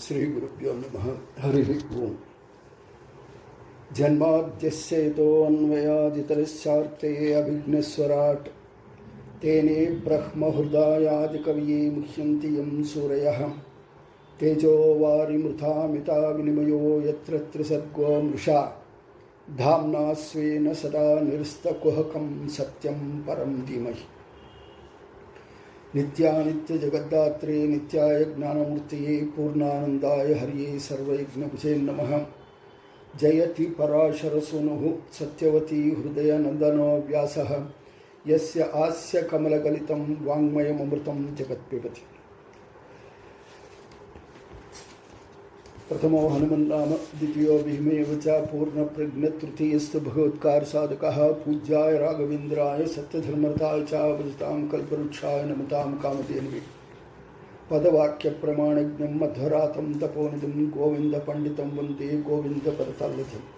श्रीगुरुभ्यो नमः। हरिः ओम्। जन्माद्यस्येतोऽन्वयादितरस्यार्थे अभिघ्नस्वराट्। तेने ब्रह्महृदायादिकवये मुह्यन्ति यं सूरयः। तेजो वारिमृथामिता विनिमयो यत्र त्रिसर्गो मृषा। धाम्ना स्वेन सदा निरस्तकुहकं सत्यं परं धीमहि। नित्यानित्यजगद्दात्रे नित्याय ज्ञानमूर्तये पूर्णानन्दाय हर्ये सर्वयज्ञभुजे नमः जयति पराशरसुनुः सत्यवती हृदयनन्दनो व्यासः यस्य आस्य कमलगलितं वाङ्मयममृतं जगत्पिबति। प्रथमो हनुमन्नाम द्वितीयो भीमेव च पूर्णप्रज्ञतृतीयस्तु भगवत्कारसाधकः पूज्याय राघवेन्द्राय सत्यधर्मरताय च भजतां कल्पवृक्षाय नमतां कामधेनुवे पदवाक्यप्रमाणज्ञं मध्वरातं तपोनिधिं गोविन्दपण्डितं वन्दे गोविन्दपदतल्लथं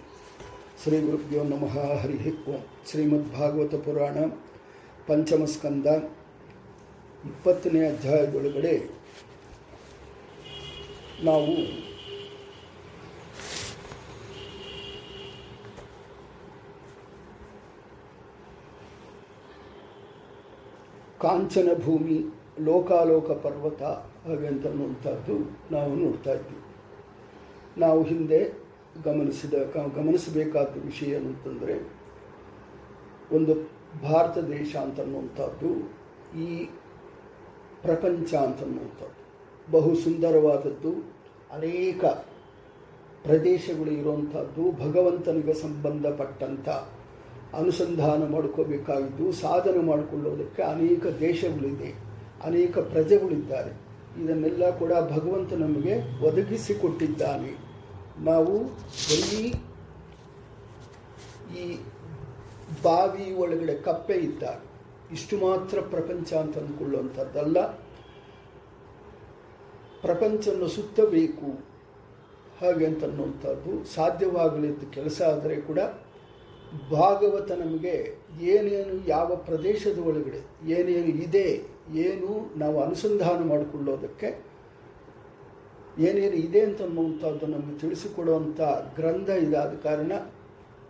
ಶ್ರೀಗುರುಭ್ಯೋ ನಮಃ ಹರಿ ಓಂ ಶ್ರೀಮದ್ಭಾಗವತ ಪುರಾಣ ಪಂಚಮಸ್ಕಂದ ಇಪ್ಪತ್ತನೇ ಅಧ್ಯಾಯದೊಳಗಡೆ ನಾವು ಕಾಂಚನ ಭೂಮಿ, ಲೋಕಾಲೋಕ ಪರ್ವತ ಹಾಗೆ ಅಂತನ್ನುವಂಥದ್ದು ನಾವು ನೋಡ್ತಾ ಇದ್ವಿ ನಾವು ಹಿಂದೆ ಗಮನಿಸಿದ ಗಮನಿಸಬೇಕಾದ ವಿಷಯ ಅಂತಂದರೆ ಒಂದು ಭಾರತ ದೇಶ ಅಂತನ್ನುವಂಥದ್ದು ಈ ಪ್ರಪಂಚ ಅಂತನ್ನುವಂಥದ್ದು ಬಹು ಸುಂದರವಾದದ್ದು, ಅನೇಕ ಪ್ರದೇಶಗಳು ಇರುವಂಥದ್ದು ಭಗವಂತನಿಗೆ ಸಂಬಂಧಪಟ್ಟಂಥ ಅನುಸಂಧಾನ ಮಾಡ್ಕೋಬೇಕಾಗಿದ್ದು, ಸಾಧನೆ ಮಾಡಿಕೊಳ್ಳೋದಕ್ಕೆ ಅನೇಕ ದೇಶಗಳಿದೆ, ಅನೇಕ ಪ್ರಜೆಗಳಿದ್ದಾರೆ. ಇದನ್ನೆಲ್ಲ ಕೂಡ ಭಗವಂತ ನಮಗೆ ಒದಗಿಸಿಕೊಟ್ಟಿದ್ದಾನೆ. ನಾವು ಬರೀ ಈ ಬಾವಿ ಒಳಗಡೆ ಕಪ್ಪೆ ಇದ್ದಾಗ ಇಷ್ಟು ಮಾತ್ರ ಪ್ರಪಂಚ ಅಂತ ಅಂದ್ಕೊಳ್ಳುವಂಥದ್ದಲ್ಲ. ಪ್ರಪಂಚವನ್ನು ಸುತ್ತಬೇಕು, ಹಾಗೆ ಅಂತ ಅನ್ನುವಂಥದ್ದು ಸಾಧ್ಯವಾಗಲಿದ್ದ ಕೆಲಸ ಆದರೆ ಕೂಡ ಭಾಗವತ ನಮಗೆ ಏನೇನು ಯಾವ ಪ್ರದೇಶದ ಒಳಗಡೆ ಏನೇನು ಇದೆ, ಏನು ನಾವು ಅನುಸಂಧಾನ ಮಾಡಿಕೊಳ್ಳೋದಕ್ಕೆ ಏನೇನು ಇದೆ ಅಂತನ್ನುವಂಥದ್ದು ನಮಗೆ ತಿಳಿಸಿಕೊಡುವಂಥ ಗ್ರಂಥ ಇದಾದ ಕಾರಣ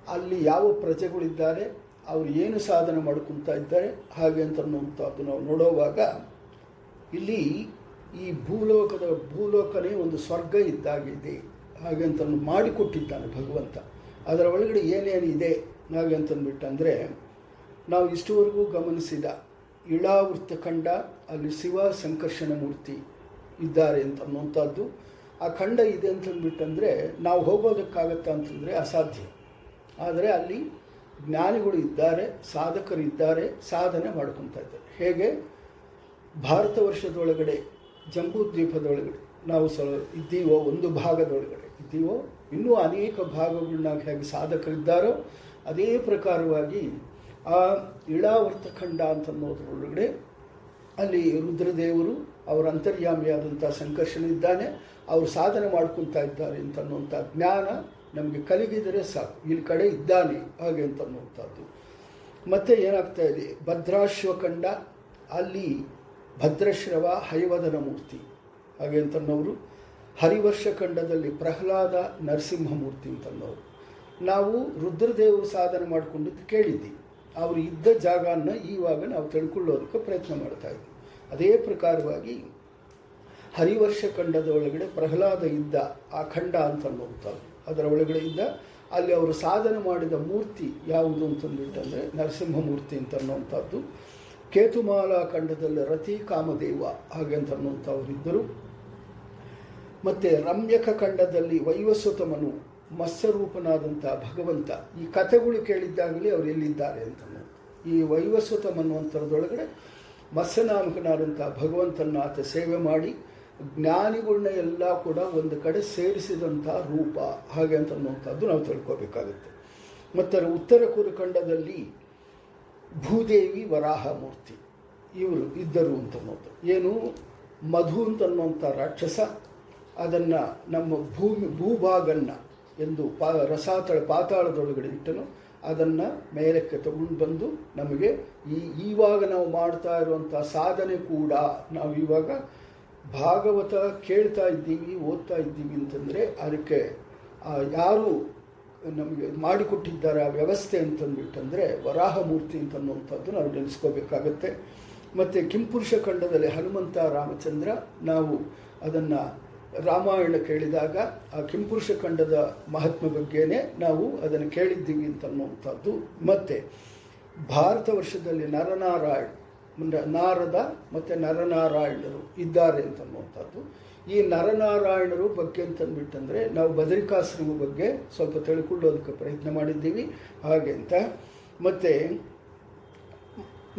ಅಲ್ಲಿ ಯಾವ ಪ್ರಜೆಗಳಿದ್ದಾರೆ, ಅವರು ಏನು ಸಾಧನೆ ಮಾಡ್ಕೊತಾ ಇದ್ದಾರೆ, ಹಾಗೆ ಅಂತನ್ನುವಂಥದ್ದು ನಾವು ನೋಡುವಾಗ ಇಲ್ಲಿ ಈ ಭೂಲೋಕದ ಭೂಲೋಕನೇ ಒಂದು ಸ್ವರ್ಗ ಇದ್ದಾಗಿದೆ, ಹಾಗೆ ಅಂತ ಮಾಡಿಕೊಟ್ಟಿದ್ದಾನೆ ಭಗವಂತ. ಅದರ ಒಳಗಡೆ ಏನೇನು ಇದೆ ನಾವು ಅಂತಂದ್ಬಿಟ್ಟಂದರೆ ನಾವು ಇಷ್ಟುವರೆಗೂ ಗಮನಿಸಿದ ಇಳಾವೃತ್ತ ಖಂಡ, ಅಲ್ಲಿ ಶಿವ ಸಂಕರ್ಷಣ ಮೂರ್ತಿ ಇದ್ದಾರೆ ಅಂತ ಅನ್ನುವಂಥದ್ದು. ಆ ಖಂಡ ಇದೆ ಅಂತಂದ್ಬಿಟ್ಟಂದರೆ ನಾವು ಹೋಗೋದಕ್ಕಾಗತ್ತಾ ಅಂತಂದರೆ ಅಸಾಧ್ಯ. ಆದರೆ ಅಲ್ಲಿ ಜ್ಞಾನಿಗಳು ಇದ್ದಾರೆ, ಸಾಧಕರು ಇದ್ದಾರೆ, ಸಾಧನೆ ಮಾಡ್ಕೊತಾ ಇದ್ದಾರೆ. ಹೇಗೆ? ಭಾರತ ವರ್ಷದೊಳಗಡೆ, ಜಂಬೂದ್ವೀಪದೊಳಗಡೆ, ನಾವು ಸ ಇದ್ದೀವೋ ಒಂದು ಭಾಗದೊಳಗಡೆ, ಇದ್ದೀವೋ ಇನ್ನೂ ಅನೇಕ ಭಾಗಗಳನ್ನ ಹೇಗೆ ಸಾಧಕರಿದ್ದಾರೋ ಅದೇ ಪ್ರಕಾರವಾಗಿ ಆ ಇಳಾವರ್ತಖಂಡ ಅಂತನ್ನೋದ್ರೊಳಗಡೆ ಅಲ್ಲಿ ರುದ್ರದೇವರು ಅವರ ಅಂತರ್ಯಾಮಿಯಾದಂಥ ಸಂಕರ್ಷಣ ಇದ್ದಾನೆ. ಅವರು ಸಾಧನೆ ಮಾಡ್ಕೊತಾ ಇದ್ದಾರೆ ಅಂತನ್ನುವಂಥ ಜ್ಞಾನ ನಮಗೆ ಕಲಗಿದರೆ ಸಾಕು. ಇಲ್ಲಿ ಕಡೆ ಇದ್ದಾನೆ ಹಾಗೆ ಅಂತನ್ನುವಂಥದ್ದು. ಮತ್ತೆ ಏನಾಗ್ತಾ ಇದೆ? ಭದ್ರಾಶ್ವಖಂಡ ಅಲ್ಲಿ ಭದ್ರಶ್ರವ ಹೈವದನ ಮೂರ್ತಿ. ಹಾಗೆ ಅಂತನ್ನೋರು. ಹರಿವರ್ಷ ಖಂಡದಲ್ಲಿ ಪ್ರಹ್ಲಾದ ನರಸಿಂಹಮೂರ್ತಿ ಅಂತಂದವರು. ನಾವು ರುದ್ರದೇವರು ಸಾಧನೆ ಮಾಡಿಕೊಂಡಿದ್ದು ಕೇಳಿದ್ದೀವಿ ಅವರು ಇದ್ದ ಜಾಗನ ಈವಾಗ ನಾವು ತಿಳ್ಕೊಳ್ಳೋದಕ್ಕೆ ಪ್ರಯತ್ನ ಮಾಡ್ತಾ ಇದ್ವಿ. ಅದೇ ಪ್ರಕಾರವಾಗಿ ಹರಿವರ್ಷ ಖಂಡದ ಒಳಗಡೆ ಪ್ರಹ್ಲಾದ ಇದ್ದ ಆ ಖಂಡ ಅಂತನ್ನುವಂಥದ್ದು ಅದರ ಒಳಗಡೆ ಇದ್ದ ಅಲ್ಲಿ ಅವರು ಸಾಧನೆ ಮಾಡಿದ ಮೂರ್ತಿ ಯಾವುದು ಅಂತಂದ್ಬಿಟ್ಟಂದರೆ ನರಸಿಂಹಮೂರ್ತಿ ಅಂತನ್ನುವಂಥದ್ದು. ಕೇತುಮಾಲಾ ಖಂಡದಲ್ಲಿ ರತಿ ಕಾಮದೇವ ಹಾಗೆ ಅಂತನ್ನುವಂಥವರಿದ್ದರು. ಮತ್ತು ರಮ್ಯಕ ಖಂಡದಲ್ಲಿ ವೈವಸ್ವತಮನು ಮತ್ಸ್ಯರೂಪನಾದಂಥ ಭಗವಂತ. ಈ ಕಥೆಗಳು ಕೇಳಿದ್ದಾಗಲೇ ಅವರು ಎಲ್ಲಿದ್ದಾರೆ ಅಂತ ಈ ವೈವಸ್ವತಮ್ ಅನ್ನುವಂಥದ್ದೊಳಗಡೆ ಮತ್ಸ್ಯನಾಮಕನಾದಂಥ ಭಗವಂತನ ಆತ ಸೇವೆ ಮಾಡಿ ಜ್ಞಾನಿಗಳನ್ನ ಎಲ್ಲ ಕೂಡ ಒಂದು ಕಡೆ ಸೇರಿಸಿದಂಥ ರೂಪ. ಹಾಗೆ ಅಂತನ್ನುವಂಥದ್ದು ನಾವು ತಿಳ್ಕೋಬೇಕಾಗುತ್ತೆ. ಮತ್ತು ಉತ್ತರ ಕುರುಖಂಡದಲ್ಲಿ ಭೂದೇವಿ ವರಾಹ ಮೂರ್ತಿ ಇವರು ಇದ್ದರು ಅಂತನ್ನೋದು ಏನು ಮಧು ಅಂತನ್ನುವಂಥ ರಾಕ್ಷಸ ಅದನ್ನು ನಮ್ಮ ಭೂಮಿ ಭೂಭಾಗಣ್ಣ ಎಂದು ಪಾ, ರಸಾತಳ ಪಾತಾಳದೊಳಗಡೆ ಇಟ್ಟನು. ಅದನ್ನು ಮೇಲಕ್ಕೆ ತಗೊಂಡು ಬಂದು ನಮಗೆ ಈ ಇವಾಗ ನಾವು ಮಾಡ್ತಾ ಇರುವಂಥ ಸಾಧನೆ ಕೂಡ ನಾವು ಇವಾಗ ಭಾಗವತ ಕೇಳ್ತಾ ಇದ್ದೀವಿ, ಓದ್ತಾ ಇದ್ದೀವಿ ಅಂತಂದರೆ ಅದಕ್ಕೆ ಯಾರು ನಮಗೆ ಮಾಡಿಕೊಟ್ಟಿದ್ದಾರೆ ಆ ವ್ಯವಸ್ಥೆ ಅಂತಂದ್ಬಿಟ್ಟಂದರೆ ವರಾಹಮೂರ್ತಿ ಅಂತನ್ನುವಂಥದ್ದು ನಾವು ನೆನೆಸ್ಕೋಬೇಕಾಗತ್ತೆ. ಮತ್ತು ಕಿಂಪುರುಷ ಖಂಡದಲ್ಲಿ ಹನುಮಂತ ರಾಮಚಂದ್ರ ನಾವು ಅದನ್ನು ರಾಮಾಯಣ ಕೇಳಿದಾಗ ಆ ಕಿಂಪುರುಷ ಖಂಡದ ಮಹಾತ್ಮ ಬಗ್ಗೆನೇ ನಾವು ಅದನ್ನು ಕೇಳಿದ್ದೀವಿ ಅಂತನ್ನುವಂಥದ್ದು ಮತ್ತು ಭಾರತ ವರ್ಷದಲ್ಲಿ ನರನಾರಾಯಣ ನಾರದ ಮತ್ತು ನರನಾರಾಯಣರು ಇದ್ದಾರೆ ಅಂತನ್ನುವಂಥದ್ದು ಈ ನರನಾರಾಯಣರು ಬಗ್ಗೆ ಅಂತಂದ್ಬಿಟ್ಟಂದರೆ ನಾವು ಬದರಿಕಾಶ್ರಮ ಬಗ್ಗೆ ಸ್ವಲ್ಪ ತಿಳ್ಕೊಳ್ಳೋದಕ್ಕೆ ಪ್ರಯತ್ನ ಮಾಡಿದ್ದೀವಿ. ಹಾಗೆ ಅಂತ. ಮತ್ತು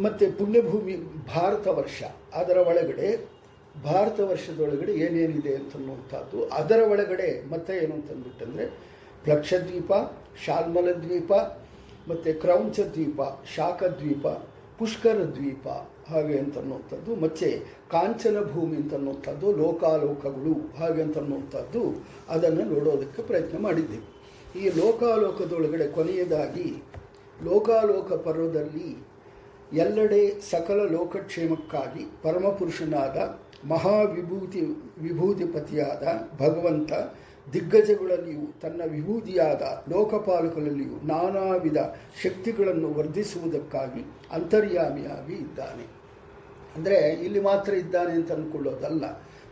ಮತ್ತು ಪುಣ್ಯಭೂಮಿ ಭಾರತ ವರ್ಷ ಅದರ ಒಳಗಡೆ ಭಾರತ ವರ್ಷದೊಳಗಡೆ ಏನೇನಿದೆ ಅಂತನ್ನುವಂಥದ್ದು, ಅದರ ಒಳಗಡೆ ಮತ್ತೆ ಏನು ಅಂತಂದ್ಬಿಟ್ಟಂದರೆ ಪ್ಲಕ್ಷದ್ವೀಪ ಶಾಲ್ಮಲ ದ್ವೀಪ ಮತ್ತು ಕ್ರೌಂಚ ದ್ವೀಪ ಶಾಖದ್ವೀಪ ಪುಷ್ಕರ ದ್ವೀಪ ಹಾಗೆ ಅಂತನ್ನುವಂಥದ್ದು, ಮತ್ತೆ ಕಾಂಚನ ಭೂಮಿ ಅಂತನ್ನುವಂಥದ್ದು, ಲೋಕಾಲೋಕಗಳು ಹಾಗೆ ಅಂತನ್ನುವಂಥದ್ದು, ಅದನ್ನು ನೋಡೋದಕ್ಕೆ ಪ್ರಯತ್ನ ಮಾಡಿದ್ದೆವು. ಈ ಲೋಕಾಲೋಕದೊಳಗಡೆ ಕೊನೆಯದಾಗಿ ಲೋಕಾಲೋಕ ಪರ್ವದಲ್ಲಿ ಎಲ್ಲೆಡೆ ಸಕಲ ಲೋಕಕ್ಷೇಮಕ್ಕಾಗಿ ಪರಮಪುರುಷನಾದ ಮಹಾವಿಭೂತಿ ವಿಭೂತಿಪತಿಯಾದ ಭಗವಂತ ದಿಗ್ಗಜಗಳಲ್ಲಿಯೂ ತನ್ನ ವಿಭೂತಿಯಾದ ಲೋಕಪಾಲಕರಲ್ಲಿಯೂ ನಾನಾ ವಿಧ ಶಕ್ತಿಗಳನ್ನು ವರ್ಧಿಸುವುದಕ್ಕಾಗಿ ಅಂತರ್ಯಾಮಿಯಾಗಿ ಇದ್ದಾನೆ. ಅಂದರೆ ಇಲ್ಲಿ ಮಾತ್ರ ಇದ್ದಾನೆ ಅಂತ ಅಂದ್ಕೊಳ್ಳೋದಲ್ಲ.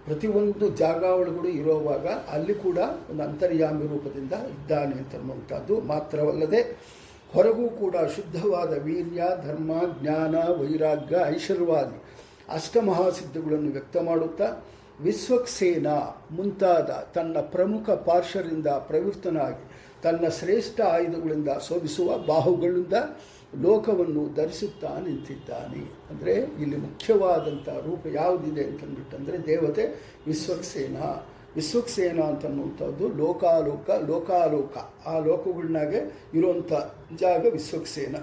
ಪ್ರತಿಯೊಂದು ಜಾಗ ಒಳಗಡೆ ಇರೋವಾಗ ಅಲ್ಲಿ ಕೂಡ ಒಂದು ಅಂತರ್ಯಾಮಿ ರೂಪದಿಂದ ಇದ್ದಾನೆ ಅಂತನ್ನುವಂಥದ್ದು ಮಾತ್ರವಲ್ಲದೆ ಹೊರಗೂ ಕೂಡ ಶುದ್ಧವಾದ ವೀರ್ಯ, ಧರ್ಮ, ಜ್ಞಾನ, ವೈರಾಗ್ಯ, ಐಶ್ವರ್ಯವಾದಿ ಅಷ್ಟಮಹಾಸಿದ್ಧಗಳನ್ನು ವ್ಯಕ್ತ ಮಾಡುತ್ತಾ, ವಿಶ್ವಕ್ಸೇನ ಮುಂತಾದ ತನ್ನ ಪ್ರಮುಖ ಪಾರ್ಶ್ವರಿಂದ ಪ್ರವೃತ್ತನಾಗಿ, ತನ್ನ ಶ್ರೇಷ್ಠ ಆಯುಧಗಳಿಂದ ಶೋಭಿಸುವ ಬಾಹುಗಳಿಂದ ಲೋಕವನ್ನು ಧರಿಸುತ್ತಾ ನಿಂತಿದ್ದಾನೆ. ಅಂದರೆ ಇಲ್ಲಿ ಮುಖ್ಯವಾದಂಥ ರೂಪ ಯಾವುದಿದೆ ಅಂತಂದ್ಬಿಟ್ಟಂದರೆ ದೇವತೆ, ವಿಶ್ವಕ್ಸೇನ. ವಿಶ್ವಕ್ಸೇನ ಅಂತನ್ನುವಂಥದ್ದು ಲೋಕಾಲೋಕ ಲೋಕಾಲೋಕ. ಆ ಲೋಕಗಳನ್ನಾಗೆ ಇರುವಂಥ ಜಾಗ ವಿಶ್ವಕ್ಸೇನ.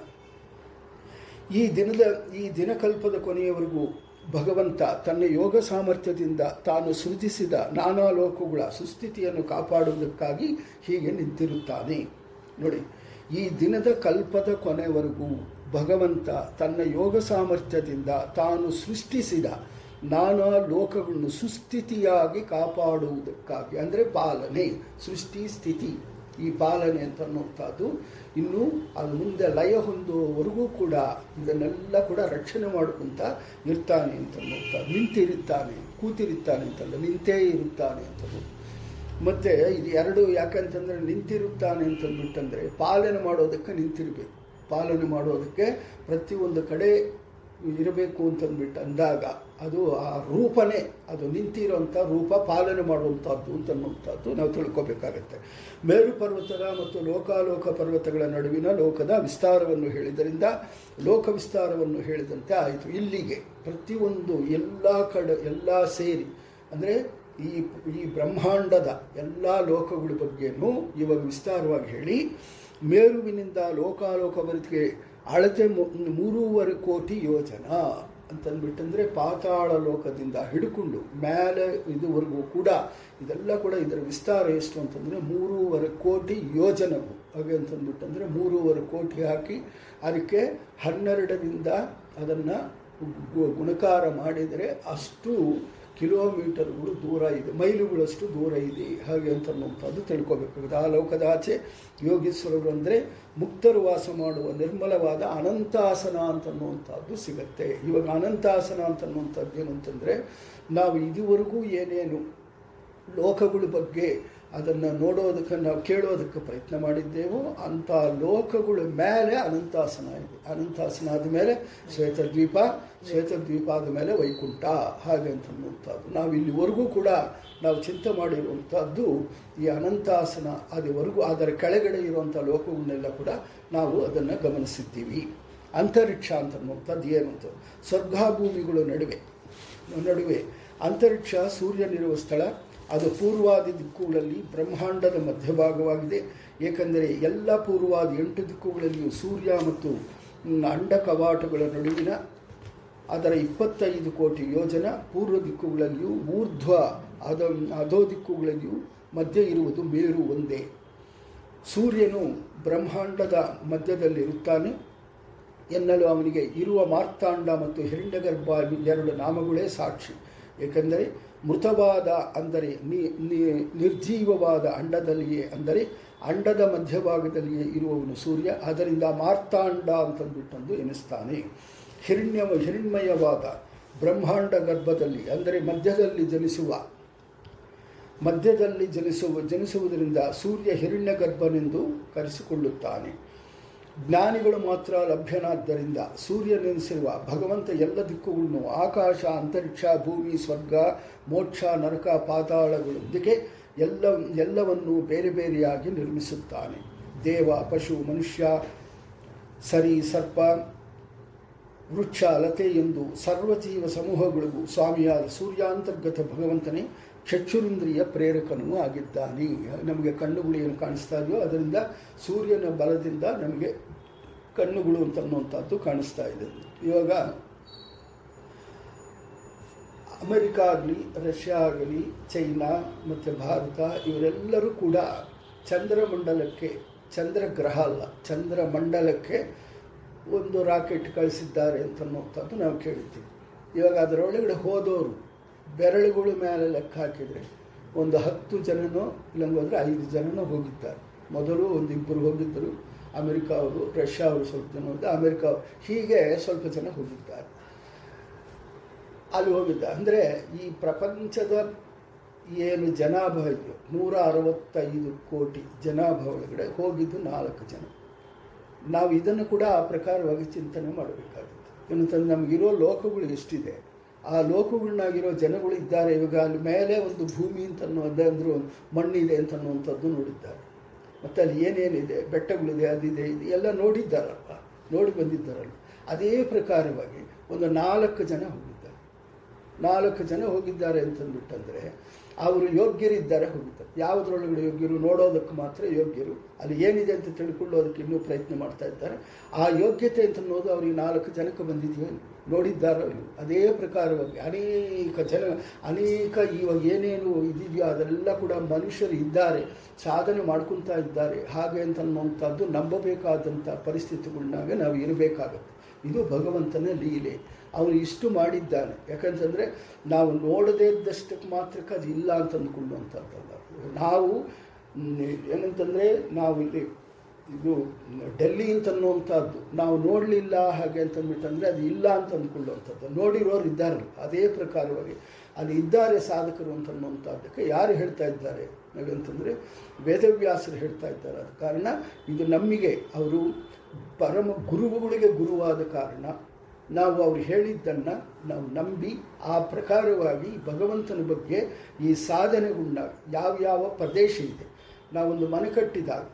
ಈ ದಿನದ, ಈ ದಿನಕಲ್ಪದ ಕೊನೆಯವರೆಗೂ ಭಗವಂತ ತನ್ನ ಯೋಗ ಸಾಮರ್ಥ್ಯದಿಂದ ತಾನು ಸೃಜಿಸಿದ ನಾನಾ ಲೋಕಗಳ ಸುಸ್ಥಿತಿಯನ್ನು ಕಾಪಾಡುವುದಕ್ಕಾಗಿ ಹೀಗೆ ನಿಂತಿರುತ್ತಾನೆ. ನೋಡಿ, ಈ ದಿನದ ಕಲ್ಪದ ಕೊನೆವರೆಗೂ ಭಗವಂತ ತನ್ನ ಯೋಗ ಸಾಮರ್ಥ್ಯದಿಂದ ತಾನು ಸೃಷ್ಟಿಸಿದ ನಾನಾ ಲೋಕಗಳನ್ನು ಸುಸ್ಥಿತಿಯಾಗಿ ಕಾಪಾಡುವುದಕ್ಕಾಗಿ, ಅಂದರೆ ಪಾಲನೆ ಸೃಷ್ಟಿ ಸ್ಥಿತಿ. ಈ ಪಾಲನೆ ಅಂತ ಅನ್ನುವಂಥದ್ದು ಇನ್ನು ಅದು ಮುಂದೆ ಲಯ ಹೊಂದುವವರೆಗೂ ಕೂಡ ಇದನ್ನೆಲ್ಲ ಕೂಡ ರಕ್ಷಣೆ ಮಾಡ್ಕೊಂತ ಇರ್ತಾನೆ ಅಂತನ್ನುವಂಥದ್ದು ನಿಂತಿರುತ್ತಾನೆ, ಕೂತಿರುತ್ತಾನೆ ಅಂತಲ್ಲ ನಿಂತೇ ಇರುತ್ತಾನೆ ಅಂತದ್ದು ಮತ್ತು ಇದು ಎರಡು ಯಾಕಂತಂದರೆ ನಿಂತಿರುತ್ತಾನೆ ಅಂತಂದ್ಬಿಟ್ಟಂದರೆ ಪಾಲನೆ ಮಾಡೋದಕ್ಕೆ ನಿಂತಿರಬೇಕು. ಪಾಲನೆ ಮಾಡೋದಕ್ಕೆ ಪ್ರತಿಯೊಂದು ಕಡೆ ಇರಬೇಕು ಅಂತಂದ್ಬಿಟ್ಟು ಅಂದಾಗ ಅದು ಆ ರೂಪನೇ, ಅದು ನಿಂತಿರುವಂಥ ರೂಪ ಪಾಲನೆ ಮಾಡುವಂಥದ್ದು ಅಂತನ್ನುವಂಥದ್ದು ನಾವು ತಿಳ್ಕೋಬೇಕಾಗತ್ತೆ. ಮೇರು ಪರ್ವತದ ಮತ್ತು ಲೋಕಾಲೋಕ ಪರ್ವತಗಳ ನಡುವಿನ ಲೋಕದ ವಿಸ್ತಾರವನ್ನು ಹೇಳಿದ್ದರಿಂದ, ಲೋಕ ವಿಸ್ತಾರವನ್ನು ಹೇಳಿದಂತೆ ಆಯಿತು. ಇಲ್ಲಿಗೆ ಪ್ರತಿಯೊಂದು ಎಲ್ಲ ಕಡೆ, ಎಲ್ಲ ಸೇರಿ, ಅಂದರೆ ಈ ಈ ಬ್ರಹ್ಮಾಂಡದ ಎಲ್ಲ ಲೋಕಗಳ ಬಗ್ಗೆಯೂ ಇವಾಗ ವಿಸ್ತಾರವಾಗಿ ಹೇಳಿ, ಮೇರುವಿನಿಂದ ಲೋಕಾಲೋಕವರೆಗೆ ಅಳತೆ ಮು- ಮೂರುವರೆ ಕೋಟಿ ಯೋಜನಾ ಅಂತಂದ್ಬಿಟ್ಟಂದರೆ ಪಾತಾಳ ಲೋಕದಿಂದ ಹಿಡ್ಕೊಂಡು ಮೇಲೆ ಇದುವರೆಗೂ ಕೂಡ ಇದೆಲ್ಲ ಕೂಡ ಇದರ ವಿಸ್ತಾರ ಎಷ್ಟು ಅಂತಂದರೆ ಮೂರುವರೆ ಕೋಟಿ ಯೋಜನವು. ಹಾಗೆ ಅಂತಂದ್ಬಿಟ್ಟಂದರೆ ಮೂರುವರೆ ಕೋಟಿ ಹಾಕಿ ಅದಕ್ಕೆ ಹನ್ನೆರಡರಿಂದ ಅದನ್ನು ಗುಣಕಾರ ಮಾಡಿದರೆ ಅಷ್ಟು ಕಿಲೋಮೀಟರ್ಗಳು ದೂರ ಇದೆ, ಮೈಲುಗಳಷ್ಟು ದೂರ ಇದೆ, ಹಾಗೆ ಅಂತನ್ನುವಂಥದ್ದು ತಿಳ್ಕೊಬೇಕಾಗುತ್ತೆ. ಆ ಲೋಕದ ಆಚೆ ಯೋಗೀಶ್ವರರು ಅಂದರೆ ಮುಕ್ತರು ವಾಸ ಮಾಡುವ ನಿರ್ಮಲವಾದ ಅನಂತಾಸನ ಅಂತನ್ನುವಂಥದ್ದು ಸಿಗತ್ತೆ. ಇವಾಗ ಅನಂತಾಸನ ಅಂತನ್ನುವಂಥದ್ದು ಏನು ಅಂತಂದರೆ ನಾವು ಇದುವರೆಗೂ ಏನೇನು ಲೋಕಗಳ ಬಗ್ಗೆ ಅದನ್ನು ನೋಡೋದಕ್ಕೆ ನಾವು ಕೇಳೋದಕ್ಕೆ ಪ್ರಯತ್ನ ಮಾಡಿದ್ದೇವೋ ಅಂಥ ಲೋಕಗಳ ಮೇಲೆ ಅನಂತಾಸನ ಇದೆ. ಅನಂತಾಸನ ಆದಮೇಲೆ ಶ್ವೇತದ್ವೀಪ ಶ್ವೇತದ್ವೀಪ ಆದಮೇಲೆ ವೈಕುಂಠ ಹಾಗೆ ಅಂತನ್ನುವಂಥದ್ದು ನಾವು ಇಲ್ಲಿವರೆಗೂ ಕೂಡ ನಾವು ಚಿಂತೆ ಮಾಡಿರುವಂಥದ್ದು ಈ ಅನಂತಾಸನ ಅದುವರೆಗೂ ಅದರ ಕೆಳಗಡೆ ಇರುವಂಥ ಲೋಕಗಳನ್ನೆಲ್ಲ ಕೂಡ ನಾವು ಅದನ್ನು ಗಮನಿಸಿದ್ದೀವಿ. ಅಂತರಿಕ್ಷ ಅಂತನ್ನುವಂಥದ್ದು ಏನು ಅಂತ. ಸ್ವರ್ಗಾಭೂಮಿಗಳ ನಡುವೆ ನಡುವೆ ಅಂತರಿಕ್ಷ, ಸೂರ್ಯನಿರುವ ಸ್ಥಳ ಅದು ಪೂರ್ವಾದಿ ದಿಕ್ಕುಗಳಲ್ಲಿ ಬ್ರಹ್ಮಾಂಡದ ಮಧ್ಯಭಾಗವಾಗಿದೆ. ಏಕೆಂದರೆ ಎಲ್ಲ ಪೂರ್ವಾದಿ ಎಂಟು ದಿಕ್ಕುಗಳಲ್ಲಿಯೂ ಸೂರ್ಯ ಮತ್ತು ಅಂಡ ಕವಾಟಗಳ ನಡುವಿನ ಅದರ ಇಪ್ಪತ್ತೈದು ಕೋಟಿ ಯೋಜನ ಪೂರ್ವ ದಿಕ್ಕುಗಳಲ್ಲಿಯೂ ಊರ್ಧ್ವ ಅದ ಅಧೋ ದಿಕ್ಕುಗಳಲ್ಲಿಯೂ ಮಧ್ಯೆ ಇರುವುದು ಮೇರು ಒಂದೇ. ಸೂರ್ಯನು ಬ್ರಹ್ಮಾಂಡದ ಮಧ್ಯದಲ್ಲಿರುತ್ತಾನೆ. ಎನ್ನಲು ಅವನಿಗೆ ಇರುವ ಮಾರ್ತಾಂಡ ಮತ್ತು ಹಿರಣ್ಯಗರ್ಭ ಎರಡು ನಾಮಗಳೇ ಸಾಕ್ಷಿ. ಏಕೆಂದರೆ ಮೃತವಾದ ಅಂದರೆ ನಿರ್ಜೀವವಾದ ಅಂಡದಲ್ಲಿಯೇ, ಅಂದರೆ ಅಂಡದ ಮಧ್ಯಭಾಗದಲ್ಲಿಯೇ ಇರುವವನು ಸೂರ್ಯ ಅದರಿಂದ ಮಾರ್ತಾಂಡ ಅಂತಂದುಬಿಟ್ಟಂದು ಎನಿಸ್ತಾನೆ ಹಿರಣ್ಯ ಹಿರಣ್ಮಯವಾದ ಬ್ರಹ್ಮಾಂಡ ಗರ್ಭದಲ್ಲಿ, ಅಂದರೆ ಮಧ್ಯದಲ್ಲಿ ಜನಿಸುವ ಮಧ್ಯದಲ್ಲಿ ಜನಿಸುವ, ಜನಿಸುವುದರಿಂದ ಸೂರ್ಯ ಹಿರಣ್ಯ ಗರ್ಭನೆಂದು ಕರೆಸಿಕೊಳ್ಳುತ್ತಾನೆ. ಜ್ಞಾನಿಗಳು ಮಾತ್ರ ಲಭ್ಯನಾದ್ದರಿಂದ ಸೂರ್ಯ ನೆನೆಸಿರುವ ಭಗವಂತ ಎಲ್ಲ ದಿಕ್ಕುಗಳನ್ನು ಆಕಾಶ, ಅಂತರಿಕ್ಷ, ಭೂಮಿ, ಸ್ವರ್ಗ, ಮೋಕ್ಷ, ನರಕ, ಪಾತಾಳಗಳೊಂದಿಗೆ ಎಲ್ಲ, ಎಲ್ಲವನ್ನೂ ಬೇರೆ ಬೇರೆಯಾಗಿ ನಿರ್ಮಿಸುತ್ತಾನೆ. ದೇವ, ಪಶು, ಮನುಷ್ಯ, ಸರಿ, ಸರ್ಪ, ವೃಕ್ಷ, ಲತೆ ಎಂದು ಸರ್ವಜೀವ ಸಮೂಹಗಳಿಗೂ ಸ್ವಾಮಿಯಾದ ಸೂರ್ಯಾಂತರ್ಗತ ಭಗವಂತನೇ ಚಕ್ಷುರಿಂದ್ರಿಯ ಪ್ರೇರಕನೂ ಆಗಿದ್ದಾನೆ. ನಮಗೆ ಕಣ್ಣುಗಳು ಏನು ಕಾಣಿಸ್ತಾ ಇದೆಯೋ ಅದರಿಂದ ಸೂರ್ಯನ ಬಲದಿಂದ ನಮಗೆ ಕಣ್ಣುಗಳು ಅಂತ ಅನ್ನುವಂಥದ್ದು ಕಾಣಿಸ್ತಾ ಇದೆ. ಇವಾಗ ಅಮೆರಿಕ ಆಗಲಿ, ರಷ್ಯಾ ಆಗಲಿ, ಚೈನಾ ಮತ್ತು ಭಾರತ ಇವರೆಲ್ಲರೂ ಕೂಡ ಚಂದ್ರಮಂಡಲಕ್ಕೆ, ಚಂದ್ರಗ್ರಹ ಅಲ್ಲ, ಚಂದ್ರಮಂಡಲಕ್ಕೆ ಒಂದು ರಾಕೆಟ್ ಕಳಿಸಿದ್ದಾರೆ ಅಂತನ್ನುವಂಥದ್ದು ನಾವು ಕೇಳ್ತೀವಿ ಇವಾಗ ಅದರೊಳಗಡೆ ಹೋದವರು ಬೆರಳುಗಳ ಮೇಲೆ ಲೆಕ್ಕ ಹಾಕಿದರೆ ಒಂದು ಹತ್ತು ಜನನೋ ಇಲ್ಲಂಗೆ ಹೋದರೆ ಐದು ಜನನೋ ಹೋಗಿದ್ದಾರೆ. ಮೊದಲು ಒಂದು ಇಬ್ಬರು ಹೋಗಿದ್ದರು. ಅಮೆರಿಕ ಅವರು, ರಷ್ಯಾ ಅವರು ಸ್ವಲ್ಪ ಜನ ಹೋದ ಅಮೆರಿಕ ಹೀಗೆ ಸ್ವಲ್ಪ ಜನ ಹೋಗಿದ್ದಾರೆ. ಅಲ್ಲಿ ಹೋಗಿದ್ದ. ಅಂದರೆ ಈ ಪ್ರಪಂಚದ ಏನು ಜನಾಭ ಇದೆಯೋ, ನೂರ ಅರವತ್ತೈದು ಕೋಟಿ ಜನಾಭ ಒಳಗಡೆ ಹೋಗಿದ್ದು ನಾಲ್ಕು ಜನ. ನಾವು ಇದನ್ನು ಕೂಡ ಆ ಪ್ರಕಾರವಾಗಿ ಚಿಂತನೆ ಮಾಡಬೇಕಾಗುತ್ತೆ. ಏನಂತಂದ್ರೆ ನಮಗಿರೋ ಲೋಕಗಳು ಎಷ್ಟಿದೆ? ಆ ಲೋಕಗಳನ್ನಾಗಿರೋ ಜನಗಳು ಇದ್ದಾರೆ. ಇವಾಗ ಅಲ್ಲಿ ಮೇಲೆ ಒಂದು ಭೂಮಿ ಅಂತ ಅನ್ನೋದು ಅಂದರೂ, ಮಣ್ಣಿದೆ ಅಂತ ಅನ್ನುವಂಥದ್ದು ನೋಡಿದ್ದಾರೆ. ಮತ್ತು ಅಲ್ಲಿ ಏನೇನಿದೆ? ಬೆಟ್ಟಗಳಿದೆ, ಅದಿದೆ, ಇದು ಎಲ್ಲ ನೋಡಿದ್ದಾರಲ್ಲ ನೋಡಿ ಬಂದಿದ್ದಾರಲ್ಲ. ಅದೇ ಪ್ರಕಾರವಾಗಿ ಒಂದು ನಾಲ್ಕು ಜನ ಹೋಗಿದ್ದಾರೆ. ನಾಲ್ಕು ಜನ ಹೋಗಿದ್ದಾರೆ ಅಂತಂದ್ಬಿಟ್ಟಂದರೆ ಅವರು ಯೋಗ್ಯರಿದ್ದಾರೆ ಹೋಗಿದ್ದಾರೆ. ಯಾವುದ್ರೊಳಗಡೆ ಯೋಗ್ಯರು? ನೋಡೋದಕ್ಕೆ ಮಾತ್ರ ಯೋಗ್ಯರು. ಅಲ್ಲಿ ಏನಿದೆ ಅಂತ ತಿಳ್ಕೊಳ್ಳೋದಕ್ಕೆ ಇನ್ನೂ ಪ್ರಯತ್ನ ಮಾಡ್ತಾ ಇದ್ದಾರೆ. ಆ ಯೋಗ್ಯತೆ ಅಂತ ಅನ್ನೋದು ಅವರಿಗೆ ನಾಲ್ಕು ಜನಕ್ಕೆ ಬಂದಿದೆಯೋ ನೋಡಿದ್ದಾರೋ ಅದೇ ಪ್ರಕಾರವಾಗಿ ಅನೇಕ ಜನ, ಅನೇಕ ಇವಾಗ ಏನೇನು ಇದೆಯೋ ಅದೆಲ್ಲ ಕೂಡ ಮನುಷ್ಯರು ಇದ್ದಾರೆ, ಸಾಧನೆ ಮಾಡ್ಕೊತಾ ಇದ್ದಾರೆ. ಹಾಗೆ ಅಂತ ಅನ್ನುವಂಥದ್ದು ನಂಬಬೇಕಾದಂಥ ಪರಿಸ್ಥಿತಿಗಳನ್ನಾಗ ನಾವು ಇರಬೇಕಾಗತ್ತೆ. ಇದು ಭಗವಂತನ ಲೀಲೆ. ಅವನು ಇಷ್ಟು ಮಾಡಿದ್ದಾನೆ. ಯಾಕಂತಂದರೆ ನಾವು ನೋಡದೇ ಇದ್ದಷ್ಟಕ್ಕೆ ಮಾತ್ರಕ್ಕೆ ಅದು ಇಲ್ಲ ಅಂತ ಅಂದ್ಕೊಳ್ಳುವಂಥದ್ದಲ್ಲ. ನಾವು, ಏನಂತಂದರೆ ನಾವು ಇಲ್ಲಿ ಇದು ಡೆಲ್ಲಿ ಅಂತ ಅನ್ನುವಂಥದ್ದು. ನಾವು ನೋಡಲಿಲ್ಲ ಹಾಗೆ ಅಂತಂದ್ಬಿಟ್ಟಂದರೆ ಅದು ಇಲ್ಲ ಅಂತ ಅಂದ್ಕೊಳ್ಳುವಂಥದ್ದು. ನೋಡಿರೋರು ಇದ್ದಾರಲ್ಲ ಅದೇ ಪ್ರಕಾರವಾಗಿ ಅಲ್ಲಿ ಇದ್ದಾರೆ ಸಾಧಕರು ಅಂತ ಅನ್ನುವಂಥದ್ದಕ್ಕೆ ಯಾರು ಹೇಳ್ತಾ ಇದ್ದಾರೆ ಹಾಗಂತಂದರೆ ವೇದವ್ಯಾಸರು ಹೇಳ್ತಾ ಇದ್ದಾರೆ. ಕಾರಣ ಇದು ನಮಗೆ ಅವರು ಪರಮ ಗುರುಗಳಿಗೆ ಗುರುವಾದ ಕಾರಣ ನಾವು ಅವ್ರು ಹೇಳಿದ್ದನ್ನು ನಾವು ನಂಬಿ ಆ ಪ್ರಕಾರವಾಗಿ ಭಗವಂತನ ಬಗ್ಗೆ ಈ ಸಾಧನೆಗುಂಡ ಯಾವ್ಯಾವ ಪ್ರದೇಶ ಇದೆ. ನಾವೊಂದು ಮನೆ ಕಟ್ಟಿದಾಗ